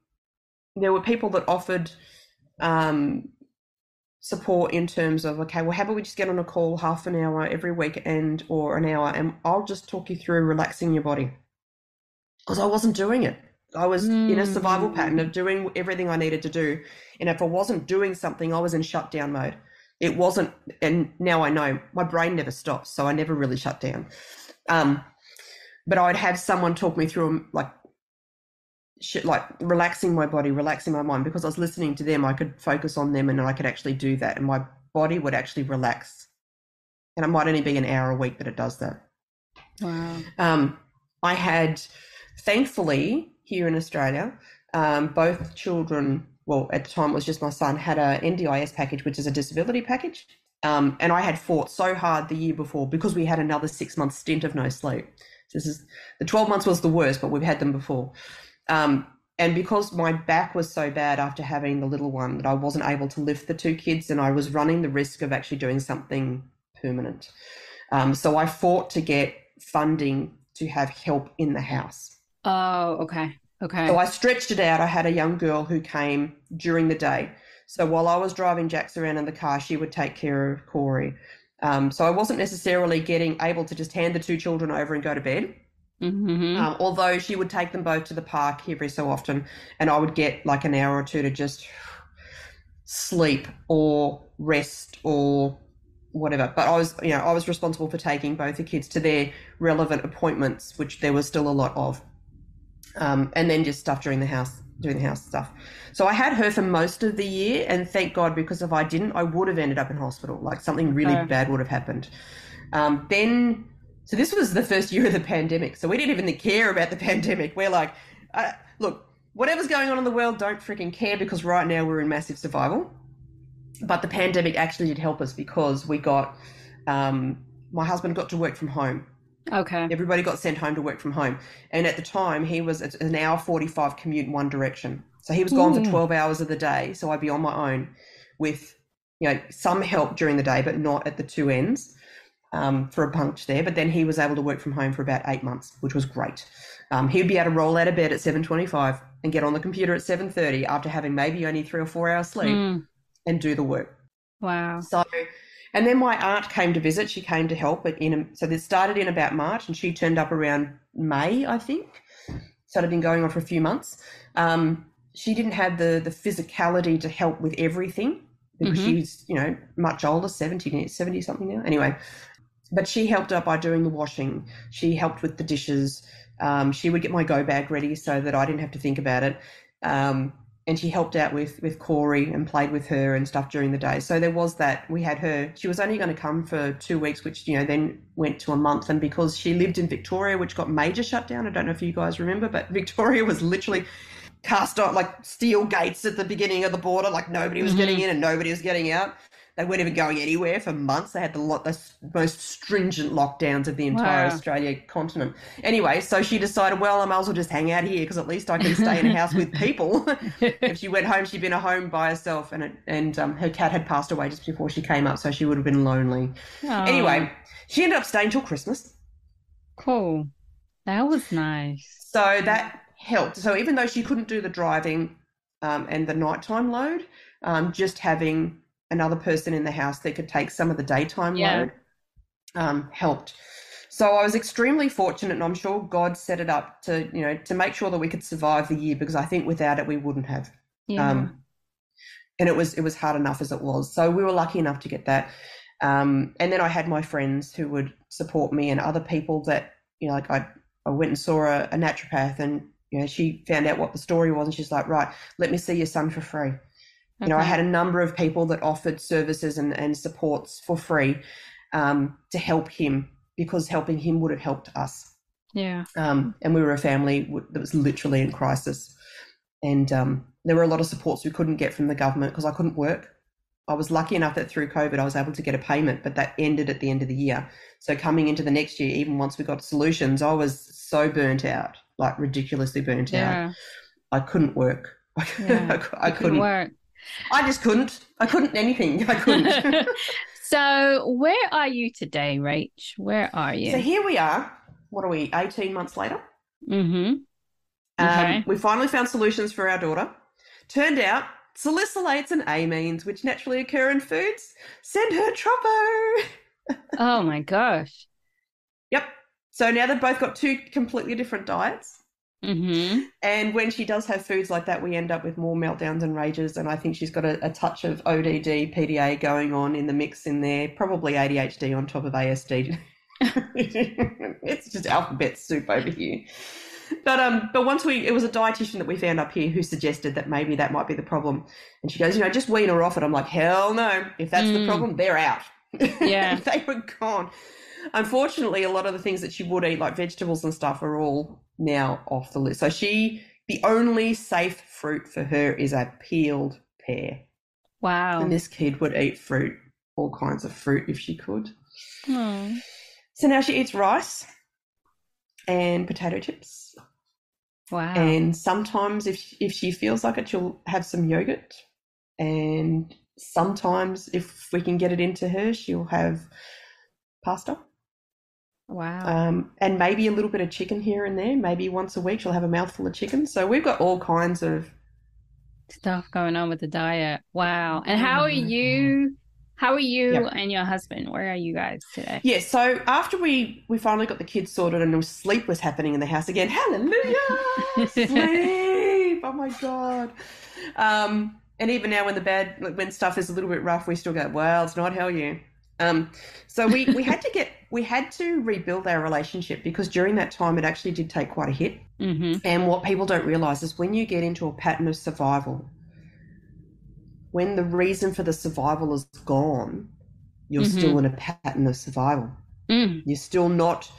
there were people that offered um, support in terms of okay well how about we just get on a call half an hour every weekend or an hour and i'll just talk you through relaxing your body because i wasn't doing it i was mm. in a survival hmm. pattern of doing everything i needed to do and if i wasn't doing something i was in shutdown mode it wasn't and now i know my brain never stops so i never really shut down um, but i'd have someone talk me through like like relaxing my body, relaxing my mind because I was listening to them. I could focus on them and I could actually do that, and my body would actually relax. And it might only be an hour a week that it does that. Wow. Um, I had, thankfully, here in Australia, um, both children. Well, at the time it was just my son had a NDIS package, which is a disability package. Um, and I had fought so hard the year before because we had another six month stint of no sleep. This is the 12 months was the worst, but we've had them before. Um, and because my back was so bad after having the little one that I wasn't able to lift the two kids and I was running the risk of actually doing something permanent. Um, so I fought to get funding to have help in the house. Oh, okay. Okay. So I stretched it out. I had a young girl who came during the day. So while I was driving Jax around in the car, she would take care of Corey. Um, so I wasn't necessarily getting able to just hand the two children over and go to bed. Mm-hmm. Um, although she would take them both to the park every so often, and I would get like an hour or two to just sleep or rest or whatever. But I was, you know, I was responsible for taking both the kids to their relevant appointments, which there was still a lot of, um, and then just stuff during the house, doing the house stuff. So I had her for most of the year, and thank God because if I didn't, I would have ended up in hospital. Like something really bad would have happened. Um, then so this was the first year of the pandemic. So we didn't even care about the pandemic. We're like, uh, look, whatever's going on in the world, don't freaking care because right now we're in massive survival. But the pandemic actually did help us because we got, um, my husband got to work from home. Okay. Everybody got sent home to work from home. And at the time, he was an hour 45 commute in one direction. So he was gone Ooh. for 12 hours of the day. So I'd be on my own with, you know, some help during the day, but not at the two ends um, for a punch there. But then he was able to work from home for about eight months, which was great. Um, he'd be able to roll out of bed at 7.25 and get on the computer at 7.30 after having maybe only three or four hours sleep mm. and do the work. Wow. So, and then my aunt came to visit. She came to help. In so this started in about March, and she turned up around May, I think. So it had been going on for a few months. Um, she didn't have the the physicality to help with everything because mm-hmm. she's you know much older, 70, 70 something now. Anyway, but she helped out by doing the washing. She helped with the dishes. Um, she would get my go bag ready so that I didn't have to think about it. Um, and she helped out with with Corey and played with her and stuff during the day. So there was that. We had her. She was only going to come for two weeks, which you know then went to a month. And because she lived in Victoria, which got major shutdown, I don't know if you guys remember, but Victoria was literally cast on like steel gates at the beginning of the border, like nobody was mm-hmm. getting in and nobody was getting out. They weren't even going anywhere for months. They had the lot the most stringent lockdowns of the entire Wow. Australia continent. Anyway, so she decided, well, I might as well just hang out here because at least I can stay in a house with people. if she went home, she'd been at home by herself, and it, and um, her cat had passed away just before she came up, so she would have been lonely. Oh, Anyway, she ended up staying till Christmas. cool. That was nice. So that helped. So even though she couldn't do the driving um, and the nighttime load, um, just having another person in the house that could take some of the daytime Yeah. load um, helped. So I was extremely fortunate, and I'm sure God set it up to you know to make sure that we could survive the year because I think without it we wouldn't have. Yeah. Um, and it was it was hard enough as it was. So we were lucky enough to get that. Um, and then I had my friends who would support me and other people that you know like I I went and saw a, a naturopath and you know she found out what the story was and she's like right let me see your son for free. You know I had a number of people that offered services and, and supports for free um, to help him because helping him would have helped us Yeah. um, and we were a family that was literally in crisis. And um, there were a lot of supports we couldn't get from the government because I couldn't work. I was lucky enough that through COVID I was able to get a payment, but that ended at the end of the year. So coming into the next year, even once we got solutions, I was so burnt out, like ridiculously burnt out. Yeah. I couldn't work. Yeah. I, I couldn't couldn't. work. I just couldn't. I couldn't anything. I couldn't. so where are you today, Rach? Where are you? So here we are. What are we? Eighteen months later. Mm-hmm. Um, Okay. we finally found solutions for our daughter. Turned out salicylates and amines, which naturally occur in foods, send her tropo. Oh my gosh. Yep. So now they've both got two completely different diets. Mm-hmm. And when she does have foods like that, we end up with more meltdowns and rages. And I think she's got a, a touch of ODD, PDA going on in the mix in there, probably ADHD on top of ASD. it's just alphabet soup over here. But um, but once we, it was a dietitian that we found up here who suggested that maybe that might be the problem, and she goes, you know, just wean her off it. I'm like, hell no! If that's the Mm. problem, they're out. Yeah. they were gone. Unfortunately, a lot of the things that she would eat, like vegetables and stuff, are all now off the list. So she, the only safe fruit for her is a peeled pear, Wow. and this kid would eat fruit, all kinds of fruit if she could. Oh. So now she eats rice and potato chips. Wow. And sometimes, if if she feels like it, she'll have some yogurt. And sometimes, if we can get it into her, she'll have pasta. Wow. Um, and maybe a little bit of chicken here and there. Maybe once a week, she'll have a mouthful of chicken. So we've got all kinds of. Stuff going on with the diet. Wow. And how Oh are my you? How are you Yep. and your husband? Where are you guys today? Yeah. So after we we finally got the kids sorted and sleep was happening in the house again. Hallelujah! sleep. Oh my god. Um, and even now, when the bad, like, when stuff is a little bit rough, we still go, "Well, it's not hell year." Um, so we we had to get we had to rebuild our relationship because during that time it actually did take quite a hit. Mm-hmm. And what people don't realize is when you get into a pattern of survival, when the reason for the survival is gone, you're Mhm. still in a pattern of survival. Mm. You're still not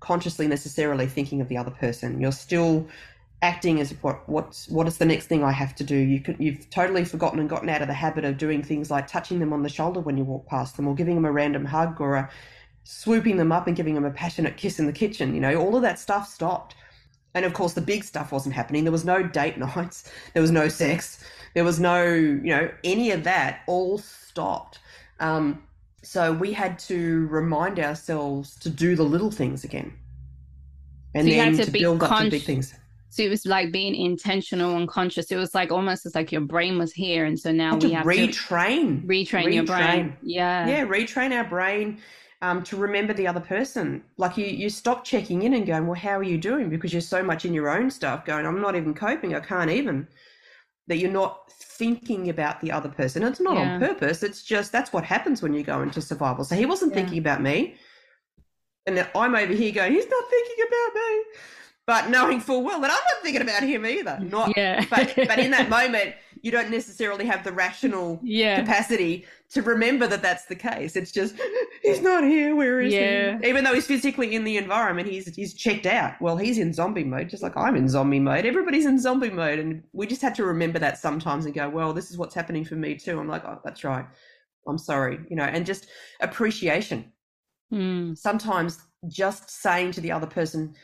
consciously necessarily thinking of the other person. You're still acting as what what's what is the next thing I have to do. You could, you've totally forgotten and gotten out of the habit of doing things like touching them on the shoulder when you walk past them, or giving them a random hug, or a, swooping them up and giving them a passionate kiss in the kitchen. You know, all of that stuff stopped. And of course, the big stuff wasn't happening. There was no date nights. There was no sex. There was no, you know, any of that. All stopped. Um, so we had to remind ourselves to do the little things again, and So then to to, be build up to big things. So it was like being intentional and conscious. It was like almost as like your brain was here, and so now we to have retrain. to retrain retrain your brain. Yeah. yeah, retrain our brain um, to remember the other person. Like you, you stop checking in and going, well, how are you doing? Because you're so much in your own stuff going, I'm not even coping. I can't even. That you're not thinking about the other person. It's not Yeah. on purpose. It's just that's what happens when you go into survival. So he wasn't Yeah. thinking about me. And now I'm over here going, he's not thinking about me. But knowing full well that I'm not thinking about him either. Not Yeah. but but in that moment, you don't necessarily have the rational yeah. capacity to remember that that's the case. It's just he's not here. Where is Yeah. he? Even though he's physically in the environment, he's he's checked out. Well, he's in zombie mode, just like I'm in zombie mode. Everybody's in zombie mode, and we just had to remember that sometimes and go, well, this is what's happening for me too. I'm like, oh, that's right. I'm sorry, you know, and just appreciation. Mm. Sometimes just saying to the other person,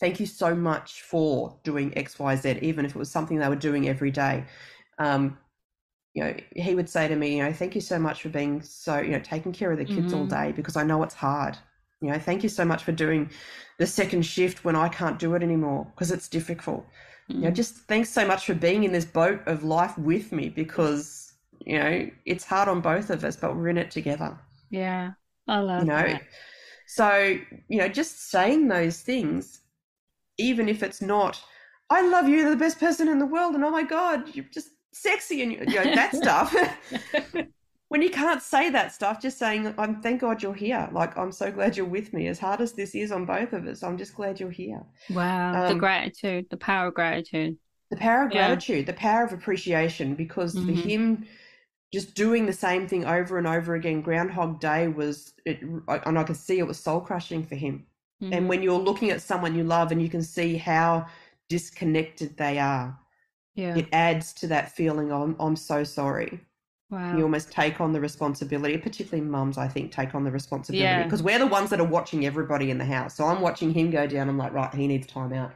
thank you so much for doing XYZ, even if it was something they were doing every day. Um, you know, he would say to me, you know, thank you so much for being so, you know, taking care of the kids all Mhm. day because I know it's hard. You know, thank you so much for doing the second shift when I can't do it anymore because it's difficult. You know, Mm. just thanks so much for being in this boat of life with me because, you know, it's hard on both of us, but we're in it together Yeah. I love you know that. so you know just saying those things even if it's not i love you you're the best person in the world and oh my god you're just sexy and you know that stuff when you can't say that stuff just saying i'm thank god you're here like i'm so glad you're with me as hard as this is on both of us i'm just glad you're here Wow. the Um, gratitude, the power of gratitude. the power of Yeah. gratitude the power of appreciation because for Mhm. him just doing the same thing over and over again groundhog day was it and i could see it was soul crushing for him Mhm. and when you're looking at someone you love and you can see how disconnected they are yeah. it adds to that feeling of i'm, I'm so sorry Wow. you almost take on the responsibility particularly mums i think take on the responsibility Yeah. because we're the ones that are watching everybody in the house so i'm watching him go down i'm like right he needs time out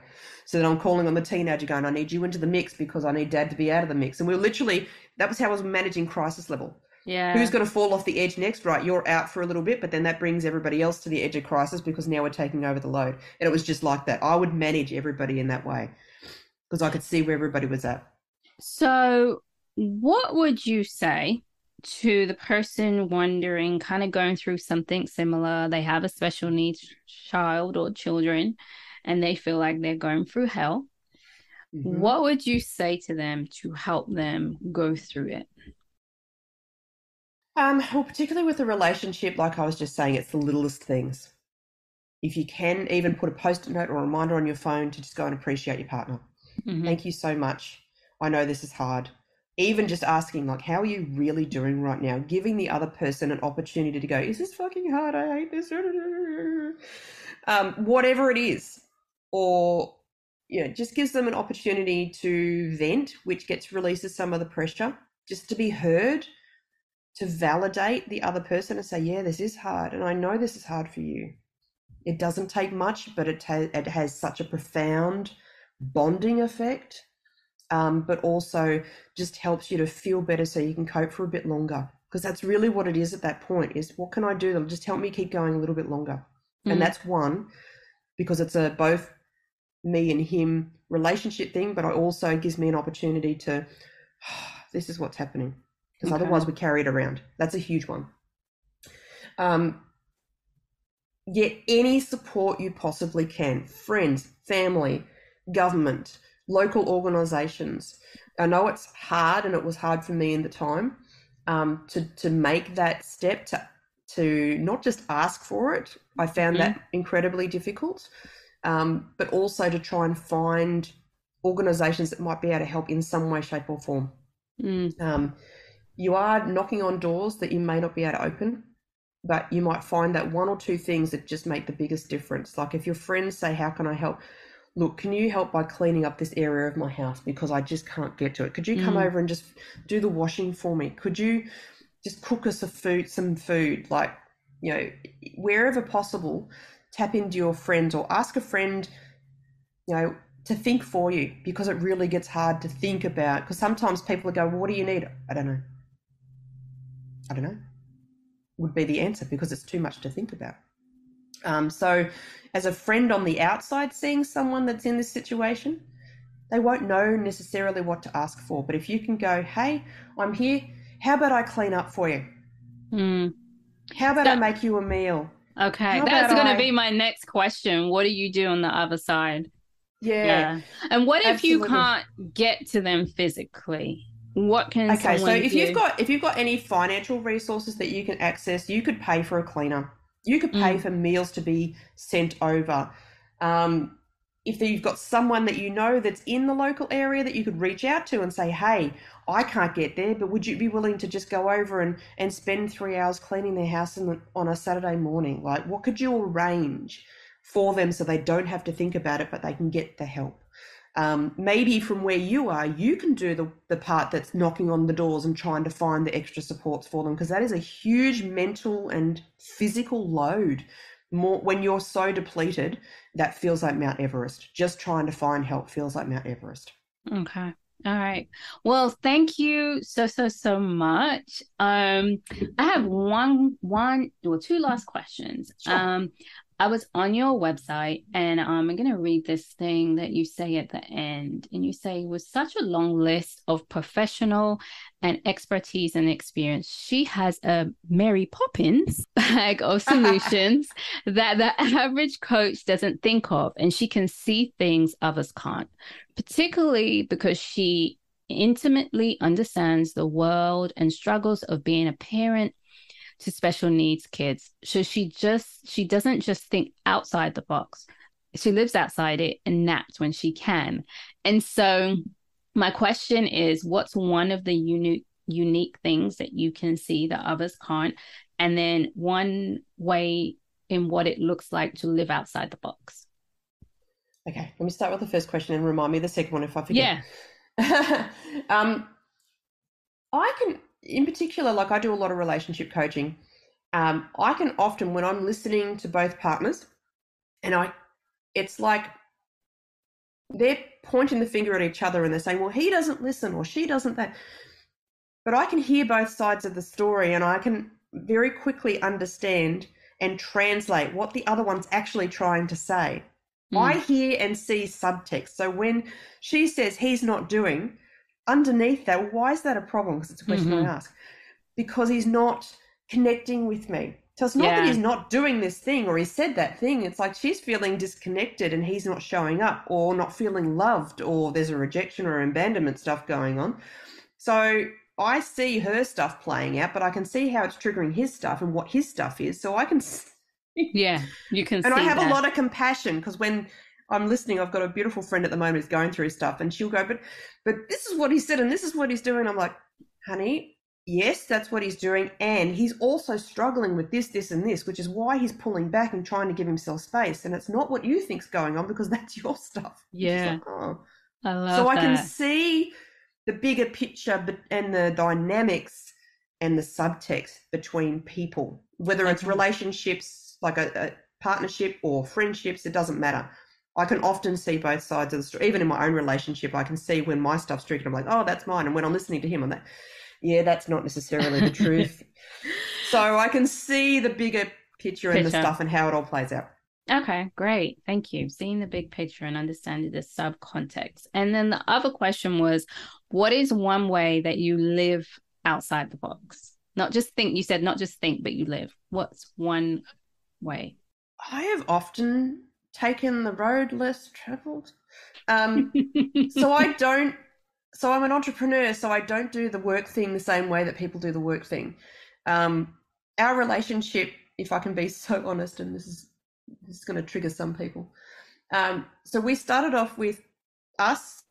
so then i'm calling on the teenager going i need you into the mix because i need dad to be out of the mix and we are literally that was how i was managing crisis level yeah. Who's going to fall off the edge next? Right, you're out for a little bit, but then that brings everybody else to the edge of crisis because now we're taking over the load. And it was just like that. I would manage everybody in that way because I could see where everybody was at. So, what would you say to the person wondering, kind of going through something similar? They have a special needs child or children, and they feel like they're going through hell. Mhm. What would you say to them to help them go through it? Um, well, particularly with a relationship, like I was just saying, it's the littlest things. If you can even put a post-it note or a reminder on your phone to just go and appreciate your partner. Mhm. Thank you so much. I know this is hard. Even just asking, like, how are you really doing right now? Giving the other person an opportunity to go, is this fucking hard? I hate this. Um, whatever it is. Or, you know, just gives them an opportunity to vent, which gets releases some of the pressure, just to be heard, to validate the other person and say, yeah, this is hard. And I know this is hard for you. It doesn't take much, but it, ta- it has such a profound bonding effect um, but also just helps you to feel better so you can cope for a bit longer because that's really what it is at that point is what can i do that'll just help me keep going a little bit longer Mhm. and that's one because it's a both me and him relationship thing but it also gives me an opportunity to this is what's happening because Okay. otherwise we carry it around. That's a huge one. Um, get any support you possibly can. Friends family government local organizations i know it's hard and it was hard for me in the time um, to to make that step to to not just ask for it. I found that incredibly difficult um, but also to try and find organizations that might be able to help in some way shape or form. Mm. um, you are knocking on doors that you may not be able to open, but you might find that one or two things that just make the biggest difference. Like if your friends say, How can I help? Look, can you help by cleaning up this area of my house because I just can't get to it? Could you come Mm. over and just do the washing for me? Could you just cook us a food, some food? Like, you know, wherever possible, tap into your friends or ask a friend, you know, to think for you because it really gets hard to think about. Because sometimes people go, well, What do you need? I don't know. I don't know. Would be the answer because it's too much to think about. Um, so, as a friend on the outside seeing someone that's in this situation, they won't know necessarily what to ask for. But if you can go, Hey, I'm here. How about I clean up for you? Mm. How about So- I make you a meal? Okay, How that's going to be my next question. What do you do on the other side? Yeah. And what if you can't get to them physically? What can Okay, so if do? you've got if you've got any financial resources that you can access, you could pay for a cleaner. You could pay Mm. for meals to be sent over. Um, if you've got someone that you know that's in the local area that you could reach out to and say, "Hey, I can't get there, but would you be willing to just go over and and spend three hours cleaning their house the, on a Saturday morning? Like, what could you arrange for them so they don't have to think about it, but they can get the help?" Um, maybe from where you are, you can do the, the part that's knocking on the doors and trying to find the extra supports for them because that is a huge mental and physical load. More when you're so depleted, that feels like Mount Everest. Just trying to find help feels like Mount Everest. Okay. All right. Well, thank you so so so much. Um, I have one one or two last questions. Sure. Um, I was on your website and um, I'm going to read this thing that you say at the end. And you say, with such a long list of professional and expertise and experience, she has a Mary Poppins bag of solutions that the average coach doesn't think of. And she can see things others can't, particularly because she intimately understands the world and struggles of being a parent to special needs kids. So she just she doesn't just think outside the box. She lives outside it and naps when she can. And so my question is what's one of the unique unique things that you can see that others can't? And then one way in what it looks like to live outside the box. Okay, let me start with the first question and remind me the second one if I forget. Yeah. um, I can in particular, like I do a lot of relationship coaching. Um, I can often, when I'm listening to both partners, and I, it's like they're pointing the finger at each other and they're saying, well, he doesn't listen or she doesn't that. But I can hear both sides of the story and I can very quickly understand and translate what the other one's actually trying to say. Mm. I hear and see subtext. So when she says he's not doing, underneath that, why is that a problem? Because it's a question mm-hmm. I ask. Because he's not connecting with me. So it's not yeah. that he's not doing this thing or he said that thing. It's like she's feeling disconnected and he's not showing up or not feeling loved or there's a rejection or abandonment stuff going on. So I see her stuff playing out, but I can see how it's triggering his stuff and what his stuff is. So I can. Yeah, you can. and I have that. a lot of compassion because when I'm listening. I've got a beautiful friend at the moment who's going through stuff, and she'll go, "But, but this is what he said, and this is what he's doing." I'm like, "Honey, yes, that's what he's doing, and he's also struggling with this, this, and this, which is why he's pulling back and trying to give himself space. And it's not what you think's going on because that's your stuff." Yeah. Like, oh. I love so I can see the bigger picture and the dynamics and the subtext between people, whether it's relationships like a, a partnership or friendships, it doesn't matter. I can often see both sides of the story. Even in my own relationship, I can see when my stuff's triggered. I'm like, oh, that's mine. And when I'm listening to him, I'm like, yeah, that's not necessarily the truth. So I can see the bigger picture, and the stuff and how it all plays out. Okay, great. Thank you. Seeing the big picture and understanding the sub context. And then the other question was what is one way that you live outside the box? Not just think, you said not just think, but you live. What's one way? I have often taken the road less traveled. Um, so I don't. So I'm an entrepreneur. So I don't do the work thing the same way that people do the work thing. Um, our relationship, if I can be so honest, and this is this is going to trigger some people. Um, so we started off with us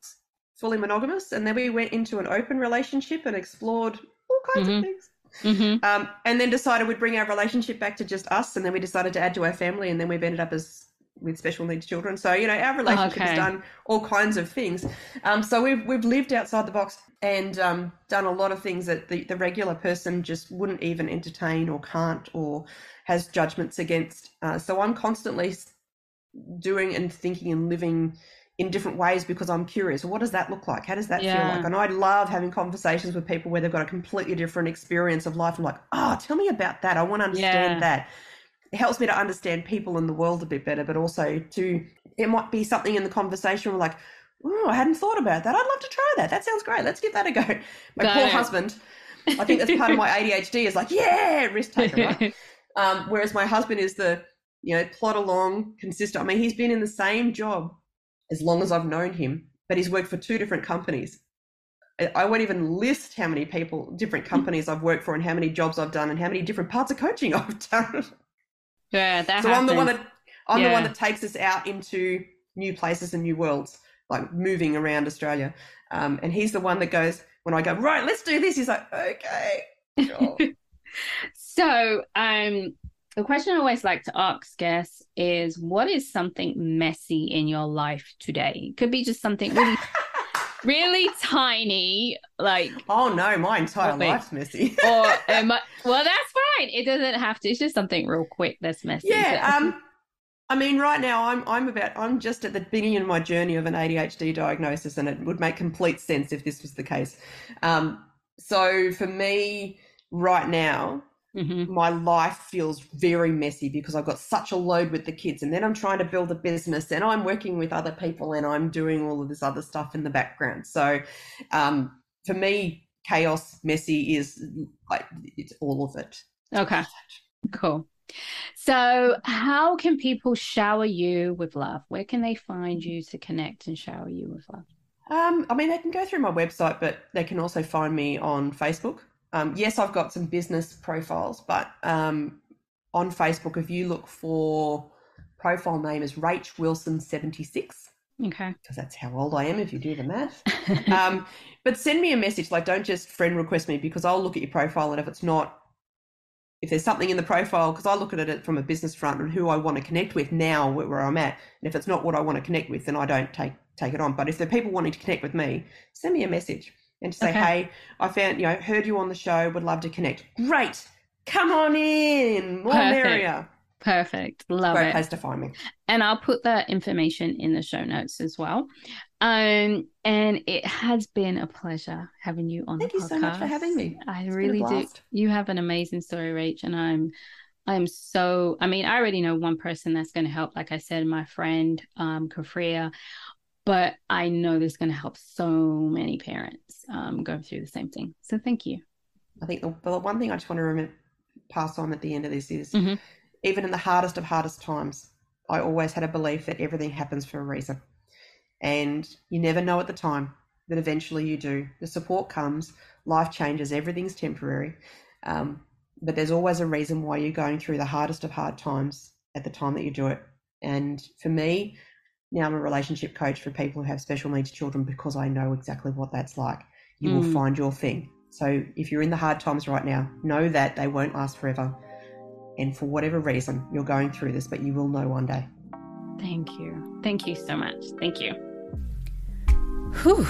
fully monogamous, and then we went into an open relationship and explored all kinds mm-hmm. of things. Mm-hmm. Um, and then decided we'd bring our relationship back to just us, and then we decided to add to our family, and then we've ended up as with special needs children. So you know, our relationship okay. has done all kinds of things. Um, so we've we've lived outside the box and um, done a lot of things that the, the regular person just wouldn't even entertain or can't or has judgments against. Uh, so I'm constantly doing and thinking and living in different ways because I'm curious. What does that look like? How does that yeah. feel like? And I love having conversations with people where they've got a completely different experience of life. I'm like, oh, tell me about that. I want to understand yeah. that it helps me to understand people in the world a bit better, but also to it might be something in the conversation where we're like, oh, I hadn't thought about that. I'd love to try that. That sounds great. Let's give that a go. My Got poor it. husband, I think that's part of my ADHD is like, yeah, risk taker, right? um, whereas my husband is the, you know, plot along, consistent. I mean, he's been in the same job as long as I've known him, but he's worked for two different companies. I won't even list how many people, different companies I've worked for, and how many jobs I've done, and how many different parts of coaching I've done. Yeah, that. So happens. I'm the one that I'm yeah. the one that takes us out into new places and new worlds, like moving around Australia. Um, and he's the one that goes when I go right, let's do this. He's like, okay. Sure. so um, The question I always like to ask guests is what is something messy in your life today? It could be just something really really tiny, like oh no, my entire life's messy. or well, that's fine. It doesn't have to. It's just something real quick that's messy. Yeah. Um, I mean, right now I'm I'm about I'm just at the beginning of my journey of an ADHD diagnosis, and it would make complete sense if this was the case. Um, so for me, right now, Mm-hmm. My life feels very messy because I've got such a load with the kids, and then I'm trying to build a business, and I'm working with other people, and I'm doing all of this other stuff in the background. So, um, for me, chaos, messy is like it's all of it. Okay, cool. So, how can people shower you with love? Where can they find you to connect and shower you with love? Um, I mean, they can go through my website, but they can also find me on Facebook. Um, yes, I've got some business profiles, but um, on Facebook, if you look for profile name is Rach Wilson seventy six. Okay. Because that's how old I am if you do the math. um, but send me a message. Like, don't just friend request me because I'll look at your profile. And if it's not, if there's something in the profile, because I look at it from a business front and who I want to connect with now where I'm at. And if it's not what I want to connect with, then I don't take take it on. But if there are people wanting to connect with me, send me a message and to say, okay. hey, I found, you know, heard you on the show, would love to connect. Great. Come on in. More Perfect. merrier. Perfect. Love Great it. place to find me. And I'll put that information in the show notes as well. Um, and it has been a pleasure having you on Thank the podcast. You so much for having me. I it's really do. You have an amazing story, Rach, and I'm I'm so I mean, I already know one person that's going to help. Like I said, my friend um Kafria but I know this is going to help so many parents um, going through the same thing. So thank you. I think the, the one thing I just want to remember, pass on at the end of this is mm-hmm. even in the hardest of hardest times, I always had a belief that everything happens for a reason. And you never know at the time, but eventually you do. The support comes, life changes, everything's temporary. Um, but there's always a reason why you're going through the hardest of hard times at the time that you do it. And for me, now I'm a relationship coach for people who have special needs children because I know exactly what that's like. You mm. will find your thing. So if you're in the hard times right now, know that they won't last forever. And for whatever reason, you're going through this, but you will know one day. Thank you. Thank you so much. Thank you. Whew.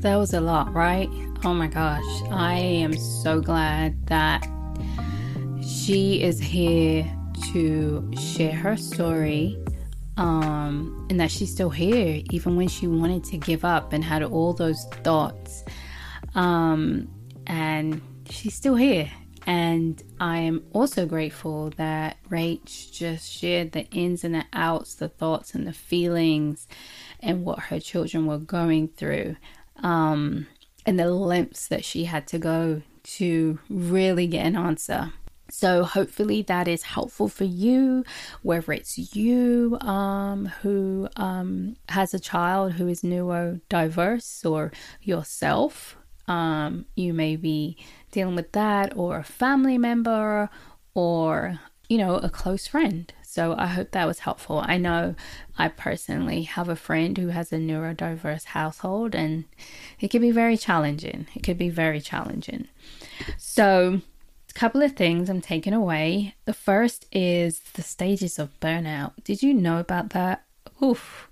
That was a lot, right? Oh my gosh. I am so glad that she is here to share her story um, and that she's still here, even when she wanted to give up and had all those thoughts. Um, and she's still here. And I am also grateful that Rach just shared the ins and the outs, the thoughts and the feelings, and what her children were going through, um, and the lengths that she had to go to really get an answer. So hopefully that is helpful for you, whether it's you um, who um, has a child who is neurodiverse or yourself. Um, you may be dealing with that, or a family member, or you know, a close friend. So I hope that was helpful. I know I personally have a friend who has a neurodiverse household, and it can be very challenging. It could be very challenging. So, couple of things I'm taking away. The first is the stages of burnout. Did you know about that? Oof.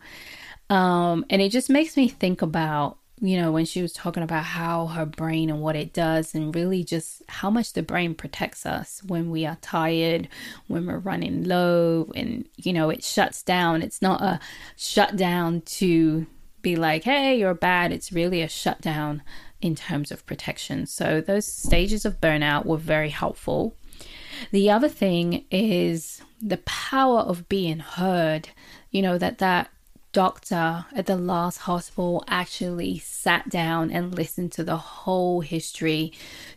Um, and it just makes me think about, you know, when she was talking about how her brain and what it does, and really just how much the brain protects us when we are tired, when we're running low, and, you know, it shuts down. It's not a shutdown to be like, hey, you're bad. It's really a shutdown in terms of protection. So those stages of burnout were very helpful. The other thing is the power of being heard. You know that that doctor at the last hospital actually sat down and listened to the whole history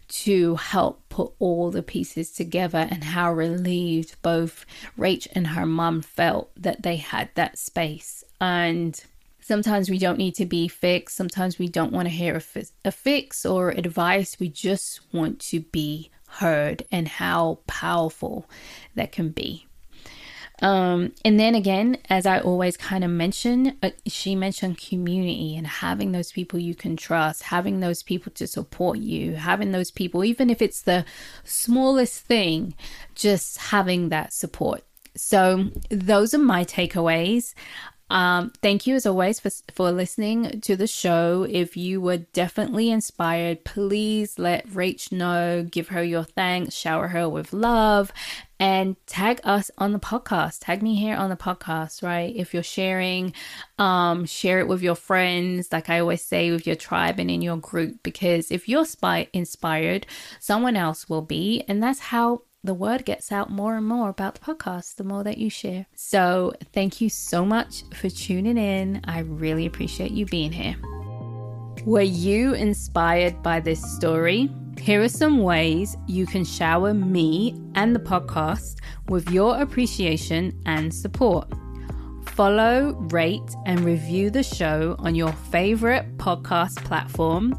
to help put all the pieces together and how relieved both Rach and her mum felt that they had that space. And Sometimes we don't need to be fixed. Sometimes we don't want to hear a, fi- a fix or advice. We just want to be heard and how powerful that can be. Um, and then again, as I always kind of mention, uh, she mentioned community and having those people you can trust, having those people to support you, having those people, even if it's the smallest thing, just having that support. So, those are my takeaways. Um, thank you as always for, for listening to the show. If you were definitely inspired, please let Rach know, give her your thanks, shower her with love, and tag us on the podcast. Tag me here on the podcast, right? If you're sharing, um, share it with your friends, like I always say, with your tribe and in your group, because if you're spy- inspired, someone else will be. And that's how the word gets out more and more about the podcast the more that you share. So, thank you so much for tuning in. I really appreciate you being here. Were you inspired by this story? Here are some ways you can shower me and the podcast with your appreciation and support. Follow, rate, and review the show on your favorite podcast platform.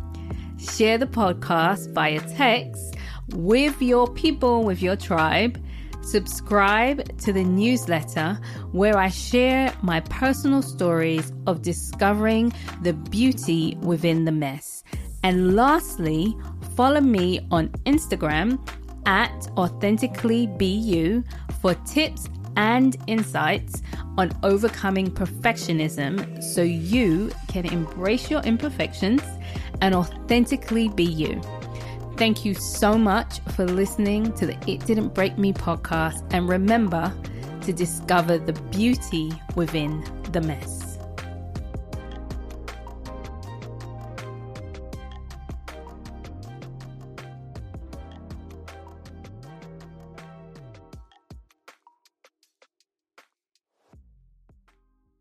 Share the podcast via text with your people, with your tribe. Subscribe to the newsletter where I share my personal stories of discovering the beauty within the mess. And lastly, follow me on Instagram at authenticallybu for tips and insights on overcoming perfectionism so you can embrace your imperfections and authentically be you. Thank you so much for listening to the It Didn't Break Me podcast. And remember to discover the beauty within the mess.